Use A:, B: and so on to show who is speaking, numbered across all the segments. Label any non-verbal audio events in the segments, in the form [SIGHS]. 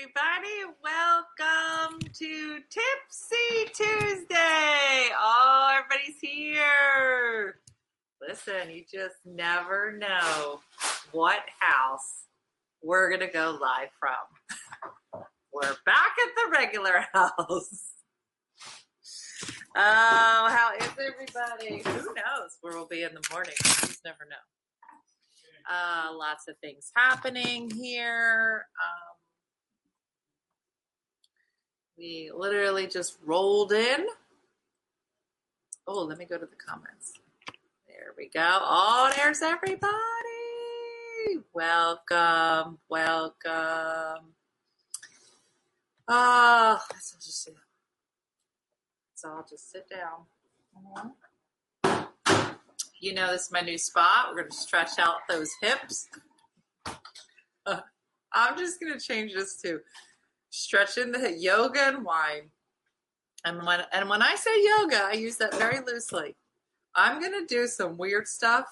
A: everybody. Welcome to Tipsy Tuesday. Oh, everybody's here. Listen, you just never know what house we're going to go live from. [LAUGHS] We're back at the regular [LAUGHS] house. Oh, how is everybody? Who knows where we'll be in the morning? You just never know. Uh, lots of things happening here. Um, we literally just rolled in. Oh, let me go to the comments. There we go. Oh, there's everybody. Welcome, welcome. Oh, let's just sit. Let's all just sit down. Mhm. You know, this is my new spot. We're going to stretch out those hips. [LAUGHS] I'm just going to change this to stretching the yoga and wine. And when and when I say yoga, I use that very loosely. I'm to do some weird stuff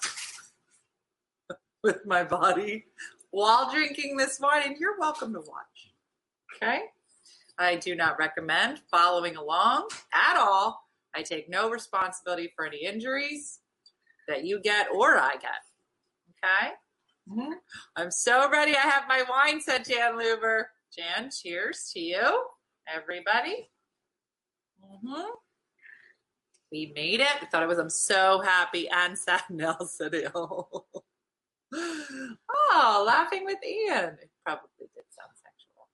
A: [LAUGHS] with my body while drinking this wine, and you're welcome to watch. Okay? I do not recommend following along at all. I take no responsibility for any injuries that you get or I get. Okay? Mhm. I'm so ready. I have my wine, said Jan Luber. Jan, cheers to you, everybody. hmm We made it. We thought it was. I'm so happy. And sad Nelson Hill. [LAUGHS] oh, laughing with Ian. It probably did sound sexual.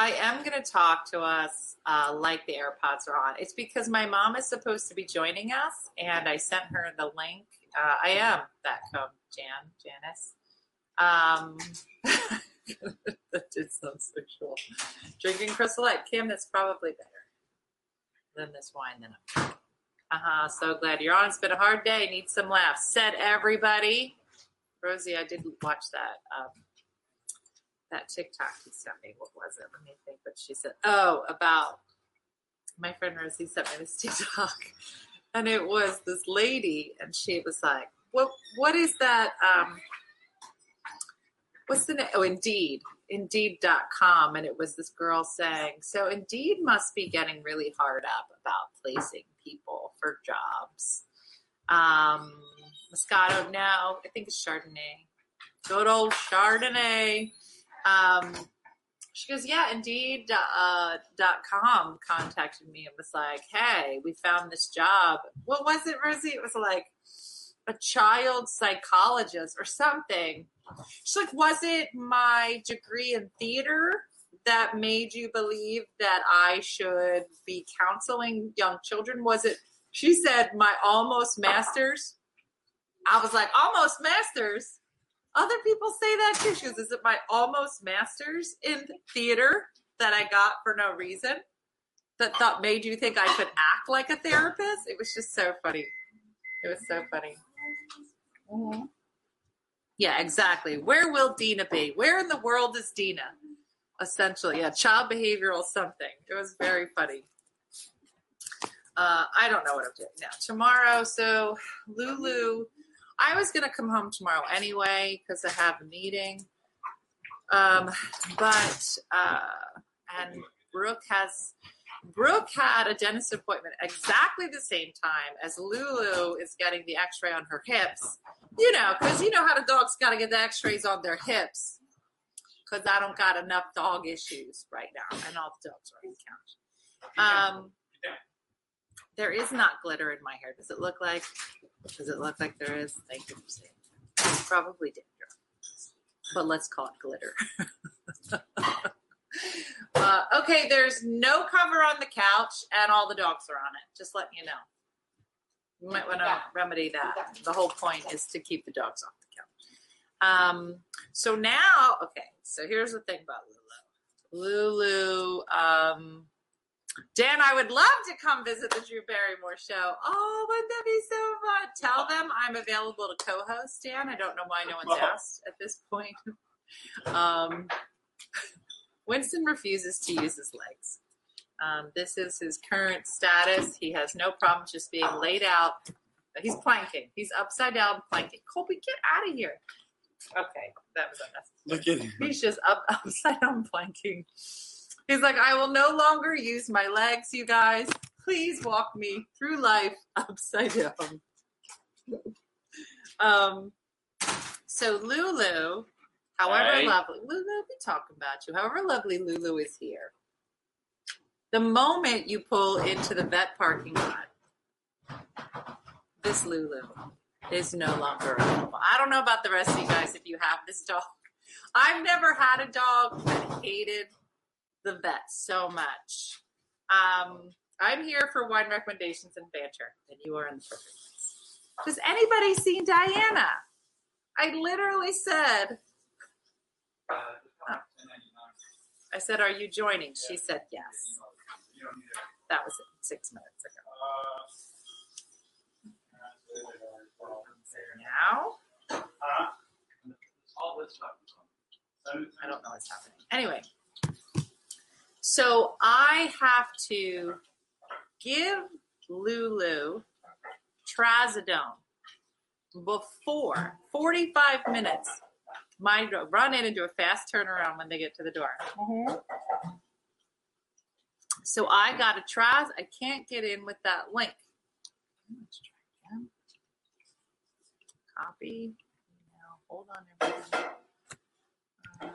A: I am going to talk to us uh, like the AirPods are on. It's because my mom is supposed to be joining us, and I sent her the link. Uh, I am that come, Jan, Janice. Um, [LAUGHS] that did sound sexual. Drinking Crystal Light. Kim, that's probably better than this wine that I'm drinking. Uh huh. So glad you're on. It's been a hard day. Need some laughs. Said everybody. Rosie, I didn't watch that. Um, that TikTok you sent me. What was it? Let me think what she said. Oh, about my friend Rosie sent me this [LAUGHS] TikTok, and it was this lady, and she was like, "What? What is that? Um, what's the name? Oh, Indeed, Indeed.com." And it was this girl saying, "So Indeed must be getting really hard up about placing people for jobs." Um, Moscato, no, I think it's Chardonnay. Good old Chardonnay. Um, she goes, yeah, Indeed uh, dot com contacted me and was like, hey, we found this job. What was it, Rosie? It was like a child psychologist or something. She's like, was it my degree in theater that made you believe that I should be counseling young children? Was it, she said, my almost master's? I was like, almost master's? Other people say that too. She goes, Is it my almost master's in theater that I got for no reason? That thought made you think I could act like a therapist? It was just so funny. It was so funny. Mhm. Yeah, exactly. Where will Dina be? Where in the world is Dina? Essentially, yeah, child behavioral something. It was very funny. Uh, I don't know what I'm doing now. Tomorrow, so Lulu, I was gonna come home tomorrow anyway because I have a meeting. Um, but uh, and Brooke has Brooke had a dentist appointment exactly the same time as Lulu is getting the X-ray on her hips. You know, because you know how the dogs got to get the X-rays on their hips. Because I don't got enough dog issues right now, and all the dogs are on the couch. Um, there is not glitter in my hair. Does it look like? Does it look like there is? Thank you for saying. probably dandruff, but let's call it glitter. [LAUGHS] uh, okay, there's no cover on the couch, and all the dogs are on it. Just letting you know. You might want to remedy that. The whole point is to keep the dogs off the couch. Um, so now, okay. So here's the thing about Lulu. Lulu. Um, Dan, I would love to come visit the Drew Barrymore show. Oh, wouldn't that be so fun? Tell them I'm available to co-host. Dan, I don't know why no one's [LAUGHS] asked at this point. Um, [LAUGHS] Winston refuses to use his legs. Um, this is his current status. He has no problem just being laid out. He's planking. He's upside down planking. Colby, get out of here. Okay, that was unnecessary.
B: Look at him.
A: He's just up [LAUGHS] upside down planking. He's like, I will no longer use my legs, you guys. Please walk me through life [LAUGHS] upside down. [LAUGHS] Um, so Lulu, however lovely, Lulu, we talking about you. However lovely Lulu is here. The moment you pull into the vet parking lot, this Lulu is no longer available. I don't know about the rest of you guys if you have this dog. I've never had a dog that hated the vet so much. Um, I'm here for wine recommendations and banter, and you are in the perfect place. Has anybody seen Diana? I literally said, Uh, I said, Are you joining? She said yes. That was six minutes ago. Now, I don't know what's happening. Anyway, so I have to give Lulu trazodone before 45 minutes. My run in and do a fast turnaround when they get to the door. So I got a traz. I can't get in with that link. Let's try again. Copy. Now, hold on, everybody. Uh,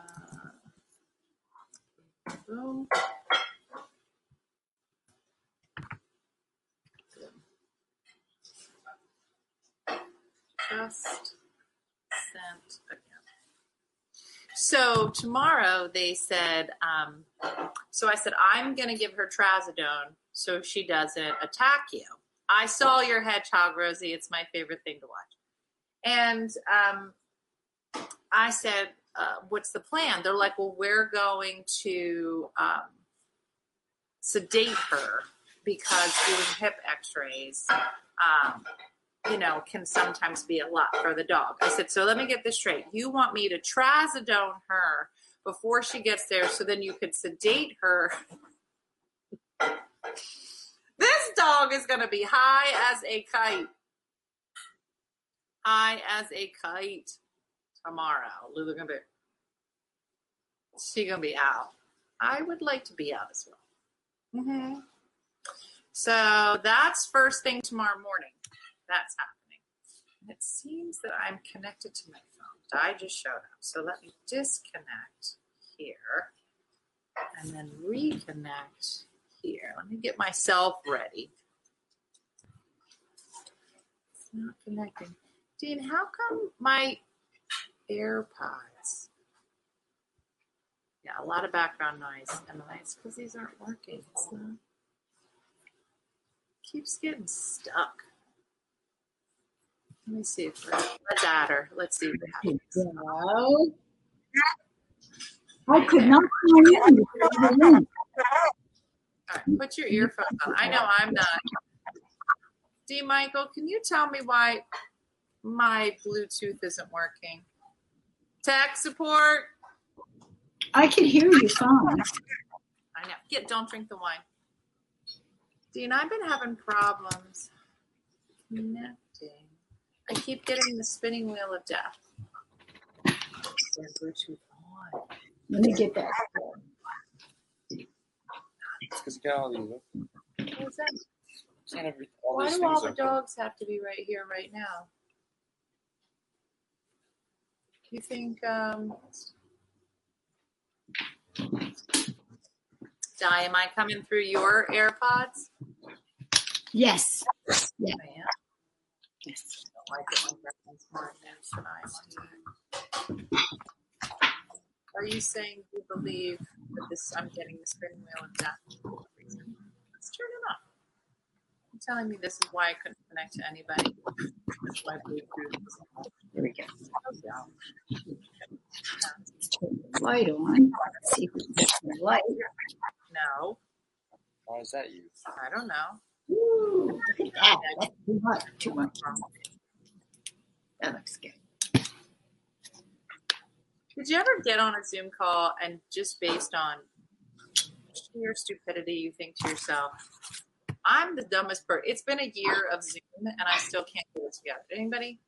A: boom. Just sent again. So tomorrow they said, um, so I said, I'm going to give her trazodone so she doesn't attack you. I saw your hedgehog, Rosie. It's my favorite thing to watch. And um, I said, uh, what's the plan? They're like, well, we're going to um, sedate her because doing hip x-rays, um, you know, can sometimes be a lot for the dog. I said, so let me get this straight. You want me to trazodone her before she gets there so then you could sedate her. [LAUGHS] this dog is going to be high as a kite. High as a kite tomorrow. Lulu gonna be she gonna be out. I would like to be out as well. Mm-hmm. So that's first thing tomorrow morning. That's happening. And it seems that I'm connected to my phone. I just showed up. So let me disconnect here and then reconnect here. Let me get myself ready. It's not connecting. Dean, how come my AirPods? Yeah, a lot of background noise, Emily. It's because these aren't working. Not. Keeps getting stuck. Let me see if let's add her. Let's see what happens.
C: Hello. I could not find you.
A: All right, put your earphones on. I know I'm not. D. Michael, can you tell me why my Bluetooth isn't working? Tech support.
C: I can hear you fine.
A: I know. Get. Don't drink the wine. Dean, I've been having problems connecting. I keep getting the spinning wheel of death. Turn Bluetooth on.
C: Let me get that.
B: It's because you got all these.
A: What was that?
B: It's not every, all
A: Why
B: these
A: do all the
B: open.
A: dogs have to be right here, right now? Do you think, um, Di, am I coming through your AirPods?
C: Yes.
A: I am.
C: Yes.
A: I put my reference more advanced than I am. Are you saying you believe that this? I'm getting the spinning wheel of death. for no reason? Let's turn it off. You're telling me this is why I couldn't connect to anybody. That's why Bluetooth was on.
C: Here we go.
A: Yeah.
C: Let's turn the light on. Let's see if we can get the light.
A: No,
B: Why is that you?
A: I don't know.
C: Ooh, look at that. That's too much. Too much.
A: Did you ever get on a Zoom call and just based on your stupidity, you think to yourself, I'm the dumbest person. It's been a year of Zoom and I still can't do it together. Anybody?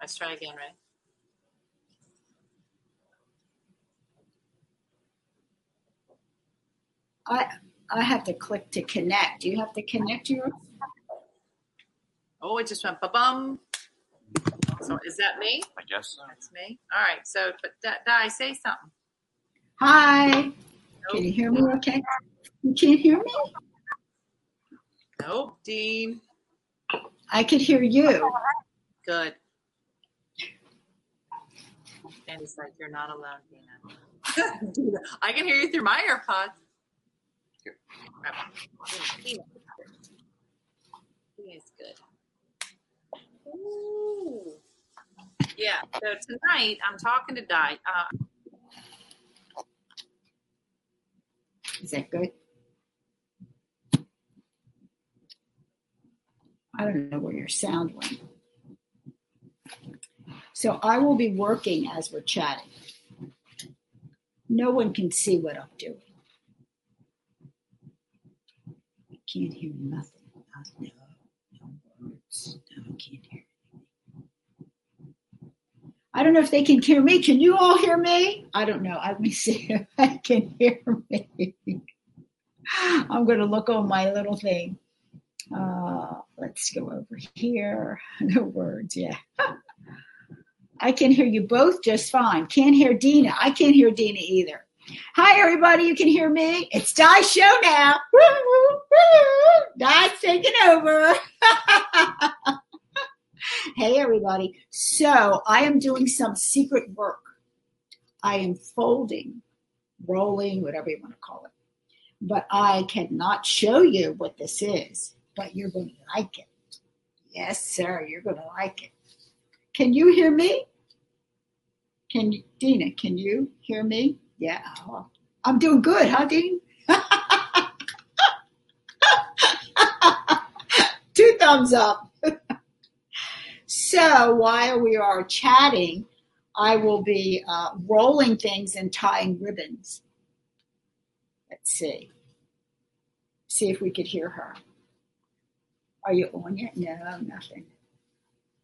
A: Let's try again, right?
C: I I have to click to connect. Do you have to connect your?
D: Oh, it just went ba bum. So is that me?
B: I guess so.
D: That's me. All right. So, but Di, Di, say something.
C: Hi. Can you hear me okay? You can't hear me?
D: Nope. Dean.
C: I could hear you.
D: Good. And he's like, you're not alone, Dina. [LAUGHS] Dina, I can hear you through my AirPods.
B: Here.
D: Dina. Dina's good. Ooh. Yeah. So tonight I'm talking to Di. Uh,
C: Is that good? I don't know where your sound went. So I will be working as we're chatting. No one can see what I'm doing. I can't hear nothing. Uh, No, no words. No, I can't hear. I don't know if they can hear me. Can you all hear me? I don't know. Let me see if I can hear me. I'm going to look on my little thing. Uh, let's go over here. [LAUGHS] No words. Yeah. [LAUGHS] I can hear you both just fine. Can't hear Dina. I can't hear Dina either. Hi, everybody. You can hear me. It's Di Show now. [LAUGHS] Di's taking over. [LAUGHS] hey, everybody. So I am doing some secret work. I am folding, rolling, whatever you want to call it. But I cannot show you what this is, but you're going to like it. Yes, sir. You're going to like it. Can you hear me? Can you, Dina, can you hear me? Yeah. Oh, I'm doing good, huh, Dean? [LAUGHS] Two thumbs up. [LAUGHS] so while we are chatting, I will be uh, rolling things and tying ribbons. Let's see. See if we could hear her. Are you on yet? No, nothing.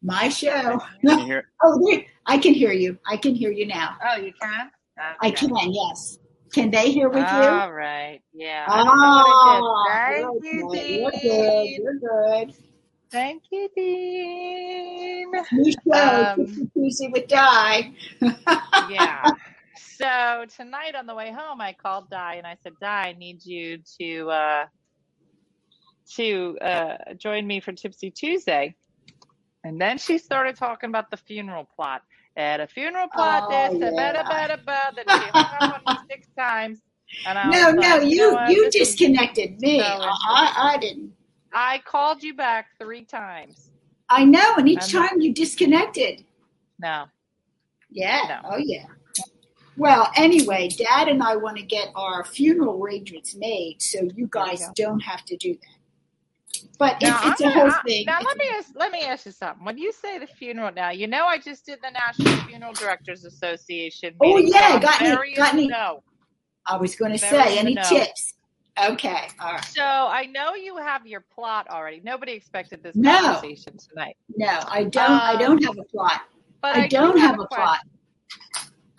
C: My show.
B: Can you hear? [LAUGHS]
C: Oh, there, I can hear you. I can hear you now.
A: Oh, you can?
C: I can, yes. Can they hear with you?
A: All right. Yeah. I don't know
C: Oh,
A: what I did. Thank you,
C: good. You're good. You're good.
A: Thank you, Dean.
C: New show,
A: Um,
C: Tuesday, with Di.
A: yeah. So tonight on the way home, I called Di and I said, Di, I need you to uh, to uh, join me for Tipsy Tuesday. And then she started talking about the funeral plot. At a funeral plot,
C: Oh,
A: this, a
C: yeah.
A: bada, bada, bada. Then she hung up on me six times. And I
C: No, no,
A: like,
C: you
A: know
C: you disconnected me.
A: so
C: I, I didn't.
A: I called you back three times.
C: I know, and each
A: I'm-
C: time you disconnected.
A: No.
C: Yeah.
A: No.
C: Oh, yeah. Well, anyway, Dad and I want to get our funeral arrangements made so you
A: There you
C: guys don't have to do that. But
A: Now,
C: it's, it's a whole
A: I-
C: thing.
A: Now
C: It's-
A: let me ask, let me ask you something. When you say the funeral, now you know I just did the National Funeral Directors Association.
C: Oh, yeah,
A: so
C: got any- got
A: in the
C: any-
A: know.
C: I was going to say, any
A: know.
C: tips? Okay. All right.
A: So I know you have your plot already. Nobody expected this
C: No.
A: conversation tonight,
C: No, I don't. I
A: Um,
C: don't have a plot.
A: but
C: I
A: do
C: don't have a plot.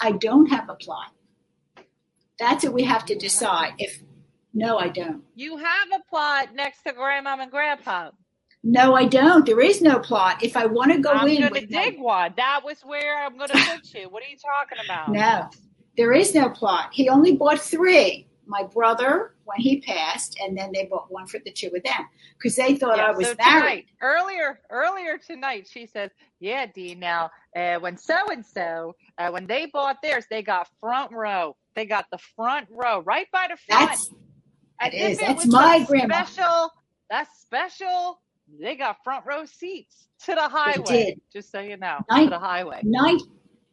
C: I don't have a plot. That's what we have to decide. If no, I don't.
A: You have a plot next to Grandma and Grandpa.
C: No, I don't. There is no plot. If I want to go
A: I'm
C: in,
A: going to
C: with my-
A: dig one. That was where I'm going [LAUGHS] to put you. What are you talking about?
C: no, there is no plot. He only bought three. My brother when he passed, and then they bought one for the two of them because they thought
A: Yeah,
C: I was
A: so
C: married.
A: tonight, earlier, earlier tonight, she says, "Yeah, Dee. Now, uh, when so and so, when they bought theirs, they got front row. They got the front row, right by the front.
C: That's that is.
A: it
C: That's my grandma.
A: Special. That's special. They got front row seats to the highway. Just so you know,
C: Nine-
A: to the highway.
C: Nine,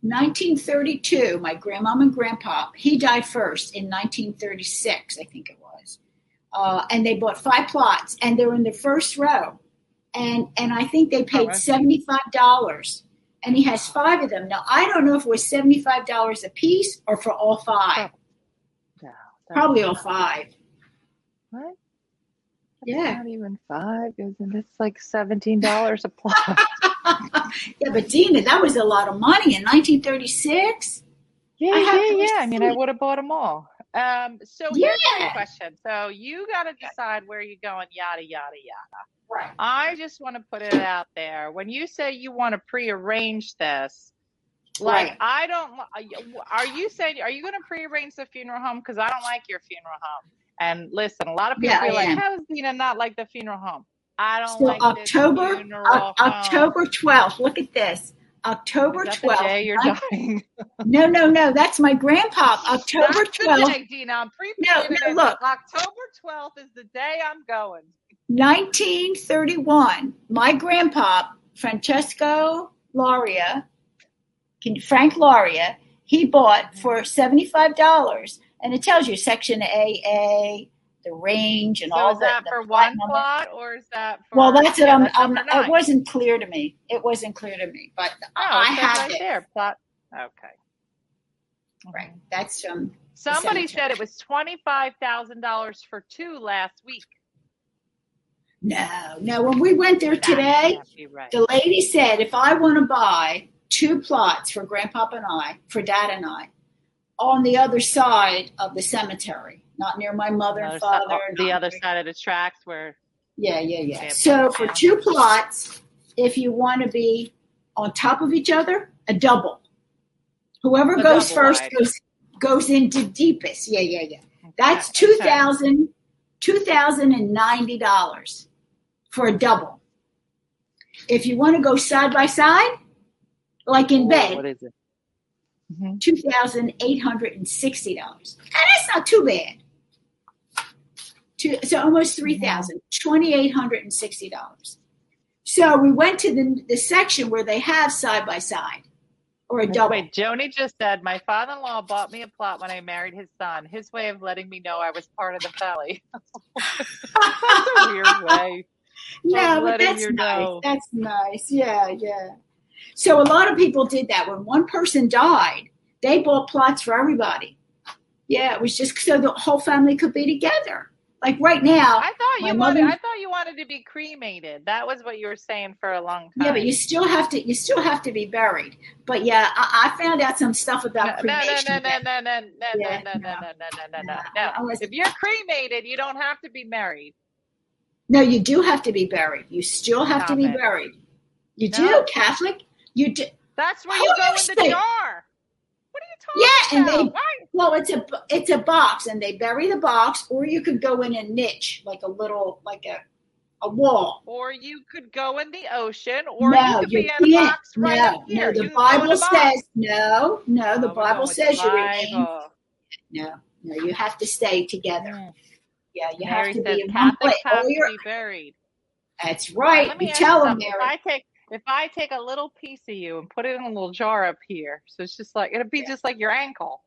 C: 1932, my grandmom and grandpa, he died first in 1936, I think it was. Uh, and they bought five plots, and they're in the first row. And and I think they paid $75. And he has five of them. Now, I don't know if it was $75 a piece or for all five.
A: No,
C: Probably all five.
A: What?
C: Yeah.
A: Not even five, isn't it? It's like seventeen dollars a plot. [LAUGHS]
C: Yeah, but Dina, that was a lot of money in 1936.
A: Yeah,
C: I
A: yeah, yeah. I mean, I would have bought them all. Um, so here's my question. So you got to decide where you're going, yada, yada, yada.
C: Right.
A: I just want to put it out there. When you say you want to prearrange this, like
C: Right.
A: I don't, are you saying, are you going to prearrange the funeral home? Because I don't like your funeral home. And listen, a lot of people
C: Yeah, I
A: like, how does Dina not like the funeral home? I don't
C: So
A: like
C: October,
A: this funeral um,
C: October 12th. Look at this. October
A: Is that the day
C: 12th.
A: you're [LAUGHS]
C: I-
A: dying?
C: no, no, no. That's my grandpa. [LAUGHS] October 12th,
A: day, Dina. I'm
C: No, no, look.
A: October 12th is the day I'm going.
C: 1931. My grandpa, Francesco Laria, can- Frank Laria, he bought for mm-hmm. $75. And it tells you section AA, the range, and
A: So
C: all
A: is that
C: the,
A: for
C: the
A: one
C: plot number.
A: plot or is that for?
C: Well, that's it. I'm,
A: that's
C: I'm, it wasn't clear to me. It wasn't clear to me, but
A: Oh,
C: I have
A: right
C: it.
A: there. Plot. Okay.
C: Right. That's um.
A: Somebody said it was twenty five thousand dollars for two last week.
C: No, no. When we went there
A: That
C: today,
A: right.
C: the lady said if I want to buy two plots for Grandpapa and I, for Dad and I, on the other side of the cemetery, not near my mother and father.
A: oh, the other side of the tracks where
C: Yeah, yeah, yeah. So for two plots, if you want to be on top of each other, a double. Whoever
A: A
C: goes
A: double
C: first
A: wide.
C: goes goes into deepest. Yeah, yeah, yeah. That's two thousand two thousand and ninety dollars for a double. If you want to go side by side, like in bed,
A: What is it? Mhm.
C: two thousand eight hundred and sixty dollars. And that's not too bad. Two, so almost three thousand, twenty eight hundred and sixty dollars. So we went to the the section where they have side by side or a double.
A: Wait, Joni just said my father in law bought me a plot when I married his son. His way of letting me know I was part of the family. [LAUGHS] That's a weird way. [LAUGHS]
C: no, but that's nice.
A: know.
C: That's nice. Yeah, yeah. So a lot of people did that. When one person died, they bought plots for everybody. Yeah, it was just so the whole family could be together. Like right now,
A: I thought you wanted.
C: mother-
A: I thought you wanted to be cremated. That was what you were saying for a long time.
C: Yeah, but you still have to you still have to be buried. But yeah, I, I found out some stuff about
A: no, no,
C: cremation.
A: no, no, no, no, no,
C: Yeah,
A: no, no, no, no, no, no, no,
C: no.
A: no. If you're cremated, you don't have to be married.
C: No, you do have to be buried. You still have to be
A: it.
C: buried. You
A: No.
C: do, Catholic. You do.
A: That's where you go in the jar. What are you talking
C: Yeah, and they-? Well, it's a it's a box, and they bury the box, or you could go in a niche, like a little like a a wall.
A: Or you could go in the ocean, or
C: no,
A: you could
C: you
A: be in a box right
C: no,
A: here.
C: no. The
A: You can go in
C: Bible
A: box.
C: says no, no. The
A: Oh,
C: Bible says
A: the
C: you remain. No, no. You have to stay together.
A: Mm.
C: Yeah, you
A: Mary
C: have to
A: says
C: be in one place.
A: have to be buried.
C: that's right.
A: Let me
C: You tell them, Mary.
A: I take if I take a little piece of you and put it in a little jar up here, so it's just like it'll be just like your ankle,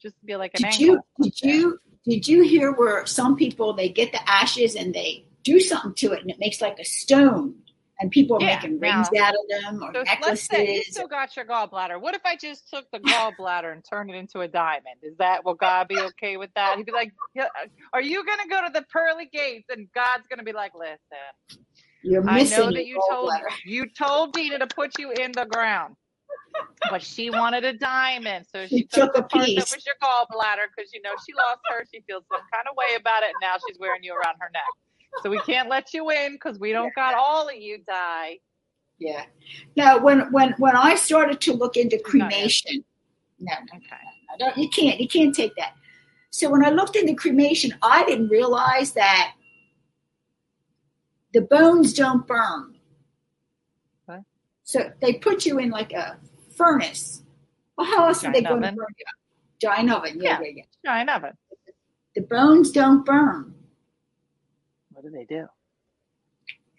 A: just be like an
C: Did
A: ankle.
C: you did you did you hear where some people they get the ashes and they do something to it and it makes like a stone and people are
A: Yeah,
C: making
A: now-
C: rings out of them or
A: So let's say you still got your gallbladder. What if I just took the gallbladder and turned it into a diamond? Is that will God be okay with that? He'd be like, "Are you going to go to the pearly gates?" And God's going to be like, "Listen,
C: You're
A: I know that you told
C: gallbladder.
A: you told Dina to put you in the ground, but she wanted a diamond, so she,
C: She
A: took,
C: took
A: the
C: a
A: part that
C: piece.
A: was your gallbladder because you know she lost her. She feels some kind of way about it, and now she's wearing you around her neck. So we can't let you in because we don't got all of you die.
C: Yeah. Now, when when when I started to look into cremation, no, no,
A: Okay.
C: no, don't, you can't you can't take that. So when I looked into cremation, I didn't realize that the bones don't burn.
A: What?
C: So they put you in like a furnace. Well, how else are they
A: Giant
C: going to
A: oven?
C: burn you? Giant oven. Yeah,
A: Yeah.
C: yeah, yeah.
A: No, I know, but
C: The bones don't burn.
A: what do they do?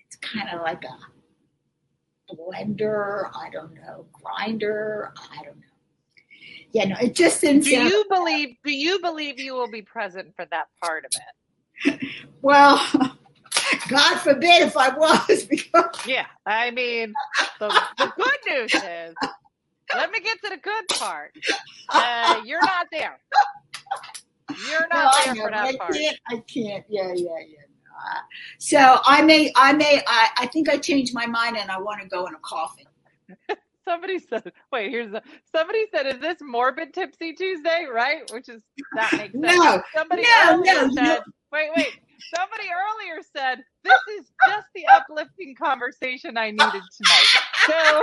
C: It's kind of like a blender. I don't know, grinder. I don't know. Yeah, no, it just didn't
A: Do you believe? Do you believe you will be present for that part of it? [LAUGHS]
C: Well, God forbid if I was, [LAUGHS] because
A: Yeah, I mean, the, the good news is, let me get to the good part. Uh, you're not there. You're not there
C: know,
A: for
C: but I
A: that part.
C: can't. I can't. Yeah, yeah, yeah. no, So I may, I may, I, I think I changed my mind, and I want to go in a coffin. [LAUGHS]
A: somebody said, wait, here's the, somebody said, is this morbid tipsy Tuesday? Right? Which is, that makes sense.
C: No,
A: Somebody
C: no, no,
A: said,
C: no.
A: Wait, wait. Somebody earlier said, this is just the uplifting conversation I needed tonight. So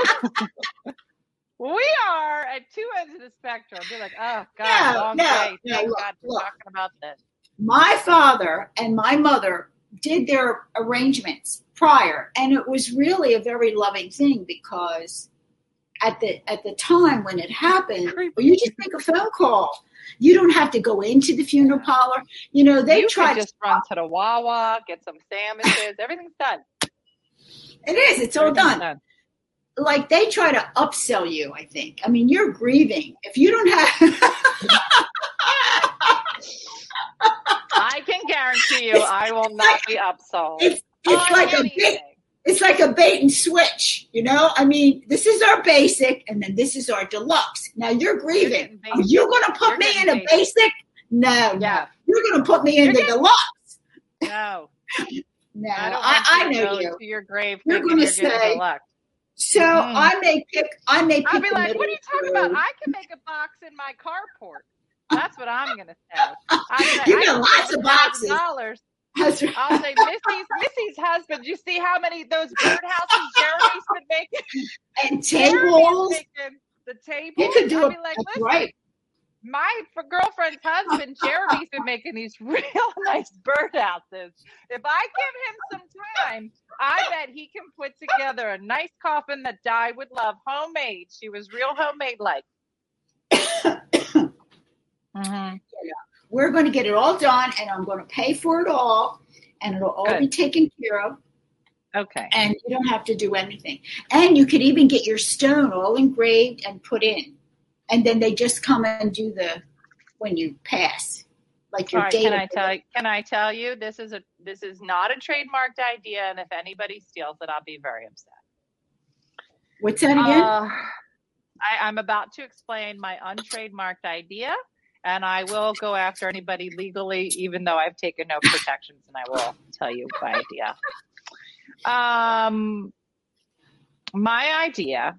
A: we are at two ends of the spectrum. Be like, oh God,
C: No,
A: long
C: no,
A: day.
C: no,
A: Thank
C: look,
A: God we're
C: look.
A: talking about this.
C: my father and my mother did their arrangements prior and it was really a very loving thing because at the at the time when it happened you just make a phone call you don't have to go into the funeral parlor. You know they
A: you
C: try
A: could just run to the Wawa, get some sandwiches. [LAUGHS] Everything's done.
C: it is. It's all
A: Everything's
C: done. like they try to upsell you i think. I mean you're grieving. If you don't have [LAUGHS]
A: I can guarantee you, I will not be upsold.
C: it's, it's like a big it's like a bait and switch, you know. I mean, this is our basic, and then this is our deluxe. Now you're
A: You're
C: grieving.
A: getting
C: Are you going to put
A: You're
C: me in a basic? No, no.
A: Yeah.
C: You're going to put me in
A: You're
C: the
A: getting-
C: deluxe.
A: No, [LAUGHS]
C: No,
A: I
C: I, I, know you.
A: to your grave.
C: You're gonna say,
A: deluxe.
C: So
A: Mhm.
C: I may pick. I may pick.
A: I'll be like, what are you
C: the
A: talking about? I can make a box in my carport. That's what I'm gonna say. I'm [LAUGHS]
C: You
A: I
C: got lots of
A: you $1,000.
C: That's right.
A: I'll say Missy's Missy's husband. You see how many those birdhouses Jeremy's been making?
C: and [LAUGHS] tables.
A: making the tables.
C: You could do it.
A: like,
C: That's right.
A: my girlfriend's husband, Jeremy's been making these [LAUGHS] real nice birdhouses. If I give him some time, I bet he can put together a nice coffin that Di would love, homemade. She was real homemade like. [COUGHS] hmm
C: We're going to get it all done, and I'm going to pay for it all, and it'll all
A: Good.
C: be taken care of.
A: Okay.
C: and you don't have to do anything. And you could even get your stone all engraved and put in, and then they just come and do the when you pass, like your
A: right.
C: date.
A: Can I tell you? Can I tell you this is a this is not a trademarked idea, and if anybody steals it, I'll be very upset.
C: What's that again?
A: Uh, I, I'm about to explain my untrademarked idea, and I will go after anybody legally, even though I've taken no protections, and I will tell you my idea. Um, my idea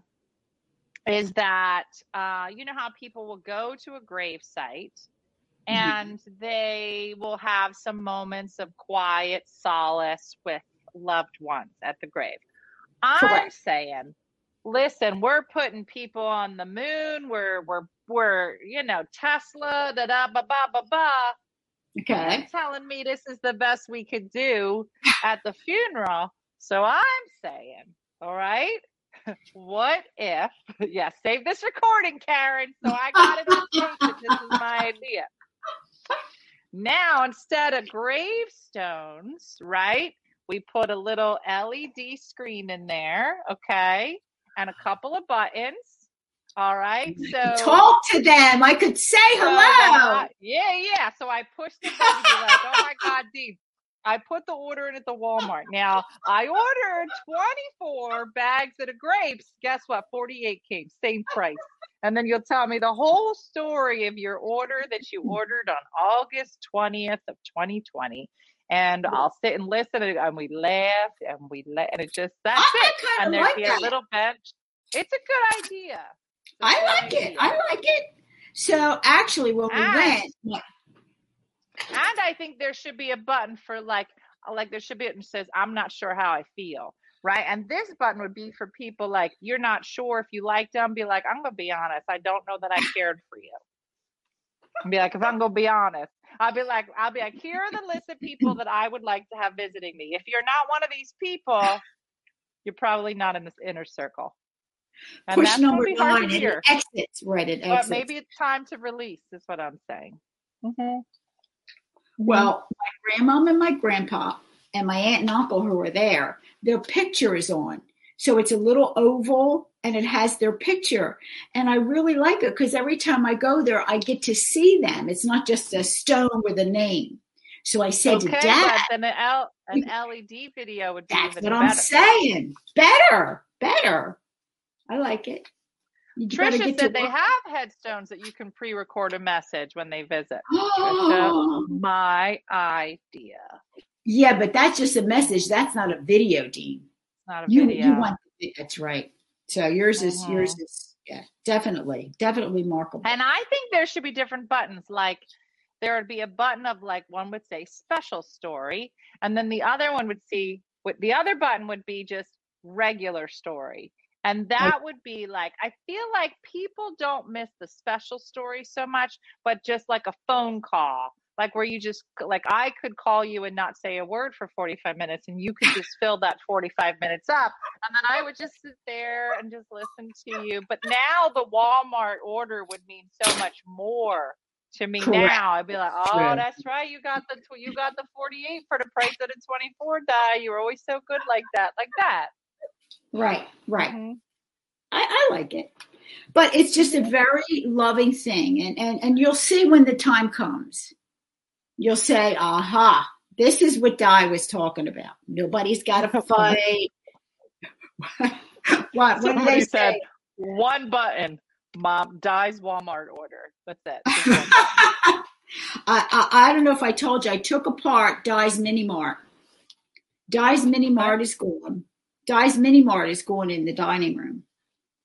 A: is that uh, you know how people will go to a grave site and they will have some moments of quiet solace with loved ones at the grave. I'm saying, listen, we're putting people on the moon. We're we're we're you know Tesla da da ba ba ba ba.
C: Okay.
A: telling me this is the best we could do [LAUGHS] at the funeral. So I'm saying, all right, [LAUGHS] what if, [LAUGHS] yeah, save this recording, Karen. So I got it this is my idea. Now, instead of gravestones, right, we put a little LED screen in there, okay, and a couple of buttons. All right, so
C: Talk to them. I could say
A: so
C: hello.
A: I- yeah, yeah. So I pushed the button. Like, oh my god, Dean. I put the order in at the Walmart. Now I ordered 24 bags of the grapes. Guess what? 48 came, same price. And then you'll tell me the whole story of your order that you ordered on August 20th of 2020. And I'll sit and listen, and and we laugh, and we laugh, and it just that's
C: I
A: it.
C: kind
A: And there'd
C: like
A: be a little bench. It's a good idea. It's a
C: I like it. I like it. So actually, when we
A: And-
C: went,
A: And I think there should be a button for like, uh, like there should be it that says, I'm not sure how I feel. Right. And this button would be for people like, you're not sure if you like them. Be like, I'm going to be honest. I don't know that I cared for you. And be like, if I'm going to be honest, I'll be like, I'll be like, here are the list of people that I would like to have visiting me. If you're not one of these people, you're probably not in this inner circle. And
C: push
A: that's gonna
C: number
A: be
C: nine and
A: hear.
C: it exits. Right, it
A: But maybe it's time to release, is what I'm saying. Mm-hmm.
C: Well, my grandmom and my grandpa and my aunt and uncle who were there, their picture is on. So it's a little oval and it has their picture. And I really like it because every time I go there, I get to see them. It's not just a stone with a name. So I said
A: okay,
C: to Dad,
A: an, L, an [LAUGHS] LED video would be
C: that's what I'm saying. Better, better. I like it. You
A: Trisha
C: get
A: said they
C: work.
A: have headstones that you can pre-record a message when they visit. [GASPS]
C: Oh,
A: Trisha, my idea.
C: yeah, but that's just a message. That's not a video, Dean.
A: Not a
C: You
A: video.
C: you want that's right. So yours is
A: Mhm.
C: yours is yeah, definitely, definitely remarkable.
A: And I think there should be different buttons. Like there would be a button of like one would say special story, and then the other one would see what the other button would be just regular story. And that would be like, I feel like people don't miss the special story so much, but just like a phone call, like where you just, like, I could call you and not say a word for 45 minutes, and you could just fill that 45 minutes up. And then I would just sit there and just listen to you. But now the Walmart order would mean so much more to me
C: Correct.
A: now. I'd be like, oh, that's right. You got the tw- you got the 48 for the price of the 24 die. You were always so good like that, like that.
C: Right, right.
A: Mhm.
C: I, I like it. But it's just a very loving thing. And, and, and you'll see when the time comes, you'll say, aha, this is what Di was talking about. Nobody's got [LAUGHS] to fight. what, what did they
A: said
C: say?
A: one button. Mom dies Walmart order. That's it. Just one [LAUGHS] button.
C: I, I, I don't know if I told you, I took apart Di's Mini Mart. Di's Mini Mart is gone. Di's Mini Mart is going in the dining room.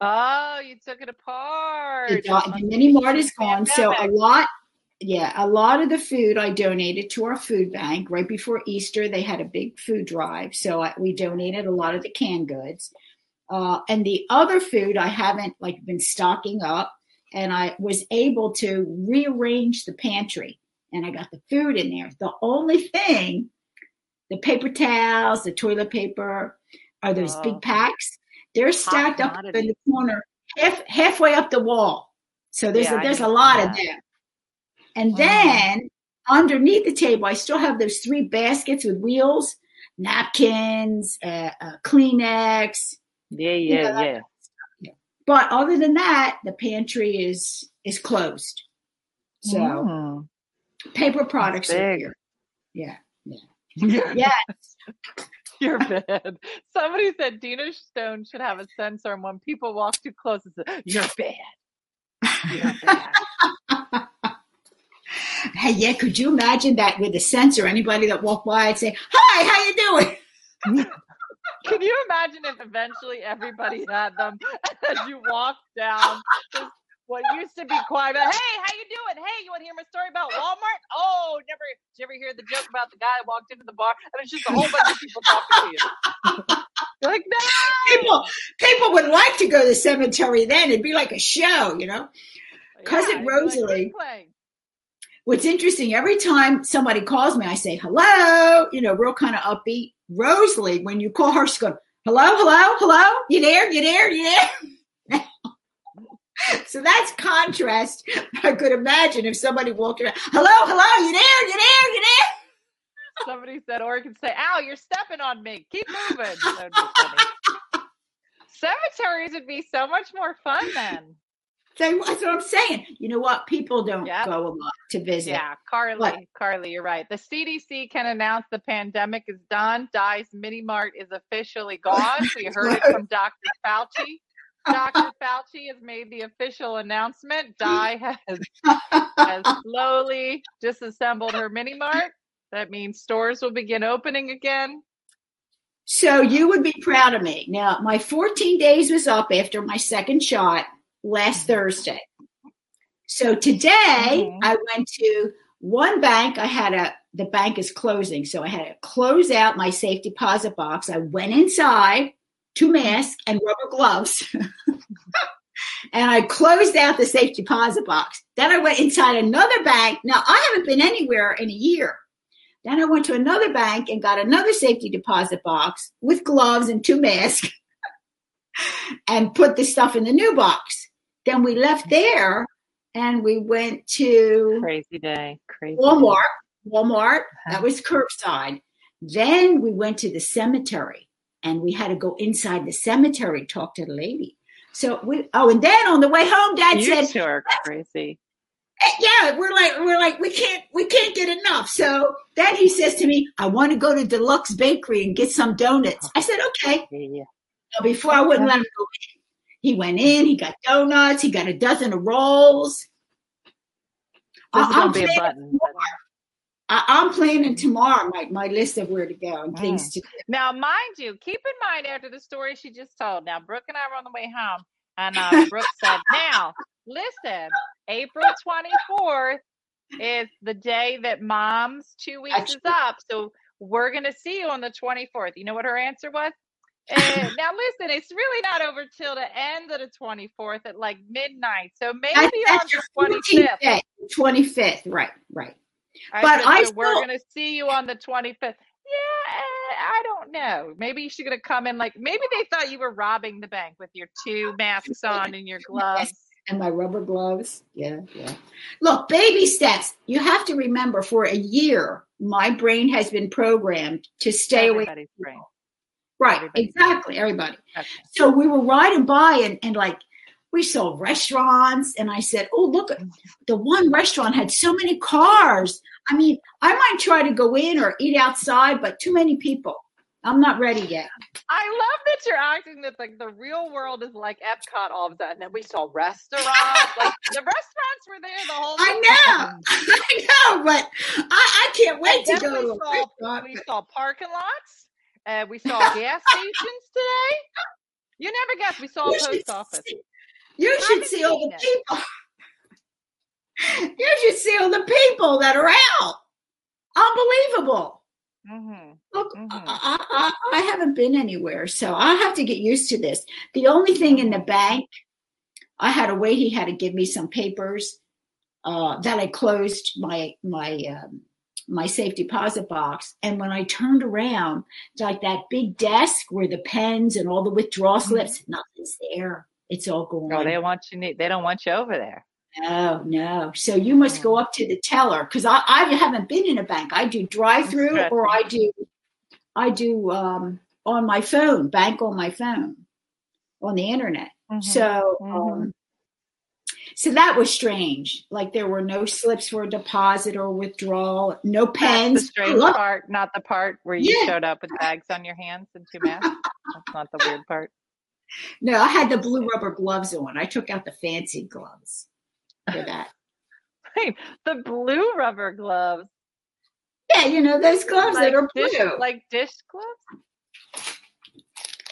A: oh, you took it apart.
C: The,
A: It
C: di-
A: must
C: the mini mart is gone. So a lot, yeah, a lot of the food I donated to our food bank right before Easter. They had a big food drive, so I, we donated a lot of the canned goods. Uh, and the other food I haven't like been stocking up, and I was able to rearrange the pantry, and I got the food in there. The only thing, the paper towels, the toilet paper, are those
A: Oh.
C: big packs. They're stacked up in the corner, half halfway up the wall. So there's
A: Yeah,
C: a, there's a lot of them. And
A: Mhm.
C: then underneath the table, I still have those three baskets with wheels, napkins, uh, uh, Kleenex.
A: Yeah,
C: You know,
A: yeah, yeah.
C: But other than that, the pantry is is closed. So
A: Mm.
C: paper products are here. Yeah.
A: You're,
C: Yeah. [LAUGHS] [LAUGHS]
A: you're bad. Somebody said Dina Stone should have a sensor, and when people walk too close, it's a, you're bad. You're bad. [LAUGHS]
C: Hey, yeah, could you imagine that with a sensor? Anybody that walked by, I'd say, "Hi, how you doing?" [LAUGHS]
A: Can you imagine if eventually everybody had them [LAUGHS] as you walk down what used to be quiet? But, hey, how you doing? Hey, you want to hear my story about Walmart? Oh, never. Did you ever hear the joke about the guy that walked into the bar and it's just a whole bunch of people talking to you? [LAUGHS] You're like, no.
C: People, people would like to go to the cemetery then. It'd be like a show, you know. Cousin
A: like
C: Rosalie-
A: replay.
C: What's interesting, every time somebody calls me, I say, hello, you know, real kind of upbeat. Rosalie, when you call her, she's going, hello, hello, hello, you there, you there, you there? [LAUGHS] so that's contrast. I could imagine if somebody walked around, hello, hello, you there, you there, you there?
A: Somebody said, or you can say, ow, you're stepping on me. Keep moving. That would be funny. [LAUGHS] Cemeteries would be so much more fun then.
C: So that's what I'm saying. You know what? People don't
A: Yep.
C: go a lot to visit.
A: Yeah, Carly,
C: What?
A: Carly, you're right. The CDC can announce the pandemic is done. Di's Mini Mart is officially [LAUGHS] gone. We heard it from Dr. Fauci. Dr. Fauci has made the official announcement. [LAUGHS] Di has, has slowly disassembled her mini mart. That means stores will begin opening again.
C: So you would be proud of me. Now, my 14 days was up after my second shot last Thursday. So today
A: Mhm.
C: I went to one bank. I had a, the bank is closing. So I had to close out my safe deposit box. I went inside, two masks and rubber gloves. [LAUGHS] and I closed out the safe deposit box. Then I went inside another bank. Now I haven't been anywhere in a year. Then I went to another bank and got another safety deposit box with gloves and two masks [LAUGHS] and put the stuff in the new box. Then we left there and we went to
A: Crazy day. Crazy.
C: Walmart. Walmart, that was curbside. Then we went to the cemetery and we had to go inside the cemetery, talk to the lady. So we, oh, and then on the way home, dad
A: You
C: said,
A: are crazy.
C: "Eh, yeah, we're like, we're like, we can't, we can't get enough. So then he says to me, I want to go to Deluxe Bakery and get some donuts. I said, okay.
A: Yeah.
C: Before I wouldn't let him go in. He went in, he got donuts, he got a dozen of rolls.
A: This
C: I-
A: gonna be a
C: planning
A: button.
C: I, I'm planning tomorrow my, my list of where to go and things to do.
A: Now, mind you, keep in mind after the story she just told. Now, Brooke and I were on the way home, and uh, [LAUGHS] Brooke said, "Now, listen, April twenty fourth is the day that Mom's two weeks is up, so we're gonna see you on the 24th. You know what her answer was? Uh, now, listen, it's really not over till the end of the twenty fourth at like midnight. So maybe
C: That's,
A: on
C: that's
A: the
C: your
A: twenty
C: 14th
A: fifth.
C: day, 25th, right, right.
A: I
C: But
A: said,
C: I
A: so we're gonna see you on the 25th. Yeah, eh, I don't know. Maybe she's gonna come in like maybe they thought you were robbing the bank with your two masks [LAUGHS] on and your gloves.
C: And my rubber gloves. Yeah, yeah. Look, baby steps. You have to remember for a year, my brain has been programmed to stay away.
A: Everybody's brain.
C: Right,
A: everybody.
C: exactly. Everybody.
A: Okay.
C: So we were riding by and, and like we saw restaurants and I said, Oh, look, the one restaurant had so many cars. I mean, I might try to go in or eat outside, but too many people. I'm not ready yet.
A: I love that you're acting that like the real world is like Epcot all of a sudden. And we saw restaurants. like [LAUGHS] the restaurants were there the whole time.
C: I know. [LAUGHS] I know, but I, I can't wait to go to
A: we saw,
C: restaurant.
A: we saw parking lots. Uh, we saw [LAUGHS] gas stations today. You never guess. We saw a
C: You should
A: post office.
C: see- You
A: I
C: should see all the
A: it.
C: people. [LAUGHS] You should see all the people that are out. Unbelievable.
A: Mm-hmm.
C: Look,
A: Mhm.
C: I, I, I haven't been anywhere, so I have to get used to this. The only thing in the bank, I had to wait. He had to give me some papers uh, that I closed my my um, my safe deposit box. And when I turned around, like that big desk where the pens and all the withdrawal slips, nothing's there. It's all gone.
A: Oh, they don't want you. They don't want you over there.
C: No, no. So you must go up to the teller because I, I haven't been in a bank. I do drive through or I do I do um, on my phone, bank on my phone, on the internet.
A: Mhm.
C: So um, so that was strange. Like there were no slips for a deposit or withdrawal, no
A: That's
C: pens.
A: the strange
C: Look,
A: part, not the part where you
C: Yeah.
A: showed up with bags on your hands and two masks. That's not the weird part.
C: no, I had the blue rubber gloves on. I took out the fancy gloves for [LAUGHS] that.
A: Wait, the blue rubber gloves,
C: Yeah, you know those gloves
A: like
C: that are blue.
A: dish, like dish gloves.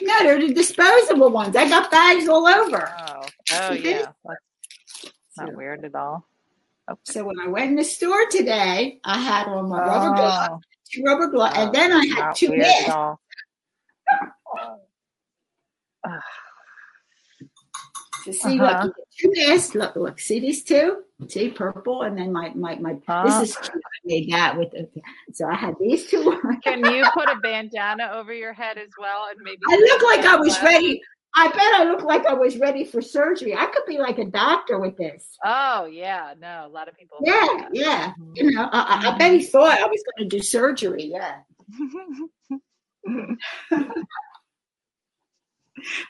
C: no, they're the disposable ones. I got bags all over.
A: Oh, oh yeah, that's
C: So-
A: not weird at all.
C: So when I went in the store today, I had on my rubber glove,
A: Oh,
C: two rubber gloves, and then I had two
A: weird
C: masks.
A: at all. [LAUGHS]
C: So see,
A: Uh-huh.
C: look, two masks. Look, look, see these two? See, purple, and then my my my.
A: Uh,
C: This is cute. I made that with the. So I had these two.
A: Can you [LAUGHS] put a bandana over your head as well, and maybe?
C: I look like I was
A: sunglasses?
C: ready. I bet I look like I was ready for surgery. I could be like a doctor with this.
A: Oh yeah, no, a lot of people.
C: Yeah, yeah. Mm-hmm. You know, I, I, bet he mm-hmm. thought I was going to do surgery. Yeah. [LAUGHS]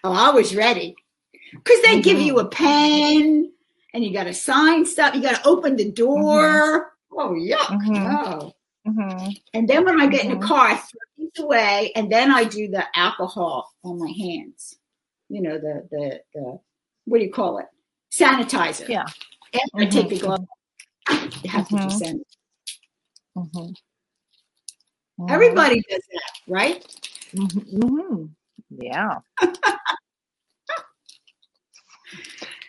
C: Oh, I was ready. Because they give you a mm-hmm. pen and you got to sign stuff. You got to open the door. Oh, yuck.
A: Mhm.
C: No.
A: Mhm.
C: And then when I get in the car, I throw these away and then I do the alcohol on my hands. You know, the, the, the what do you call it? Sanitizer.
A: Yeah.
C: After I take the glove, you have to do sanitizer.
A: Mhm.
C: Everybody does that, right?
A: Mhm. Yeah. [LAUGHS]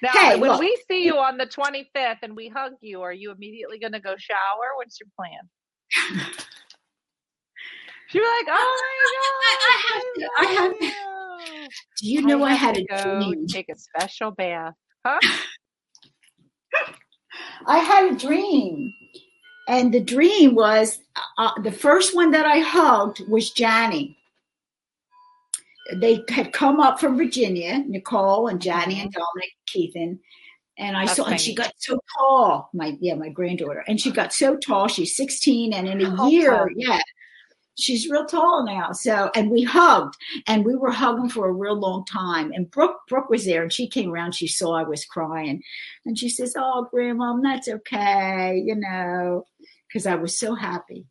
A: now,
C: Hey,
A: when
C: look.
A: we see you on the 25th and we hug you, are you immediately going to go shower? What's your plan? [LAUGHS] You're like, oh my
C: I- I have to- I have to- Do you know I,
A: have
C: had a dream?
A: take a special bath. [LAUGHS] Huh?
C: I had a dream. And the dream was uh, the first one that I hugged was Johnny. They had come up from Virginia, Nicole and Johnny and Dominic Keithan. And I
A: That's
C: saw, and she got so tall. My yeah, my granddaughter, and she got so tall. She's 16, and in a
A: Oh,
C: year, yeah, she's real tall now. So, and we hugged, and we were hugging for a real long time. And Brooke, Brooke was there, and she came around. She saw I was crying, and she says, "Oh, Grandma, that's okay," you know, because I was so happy.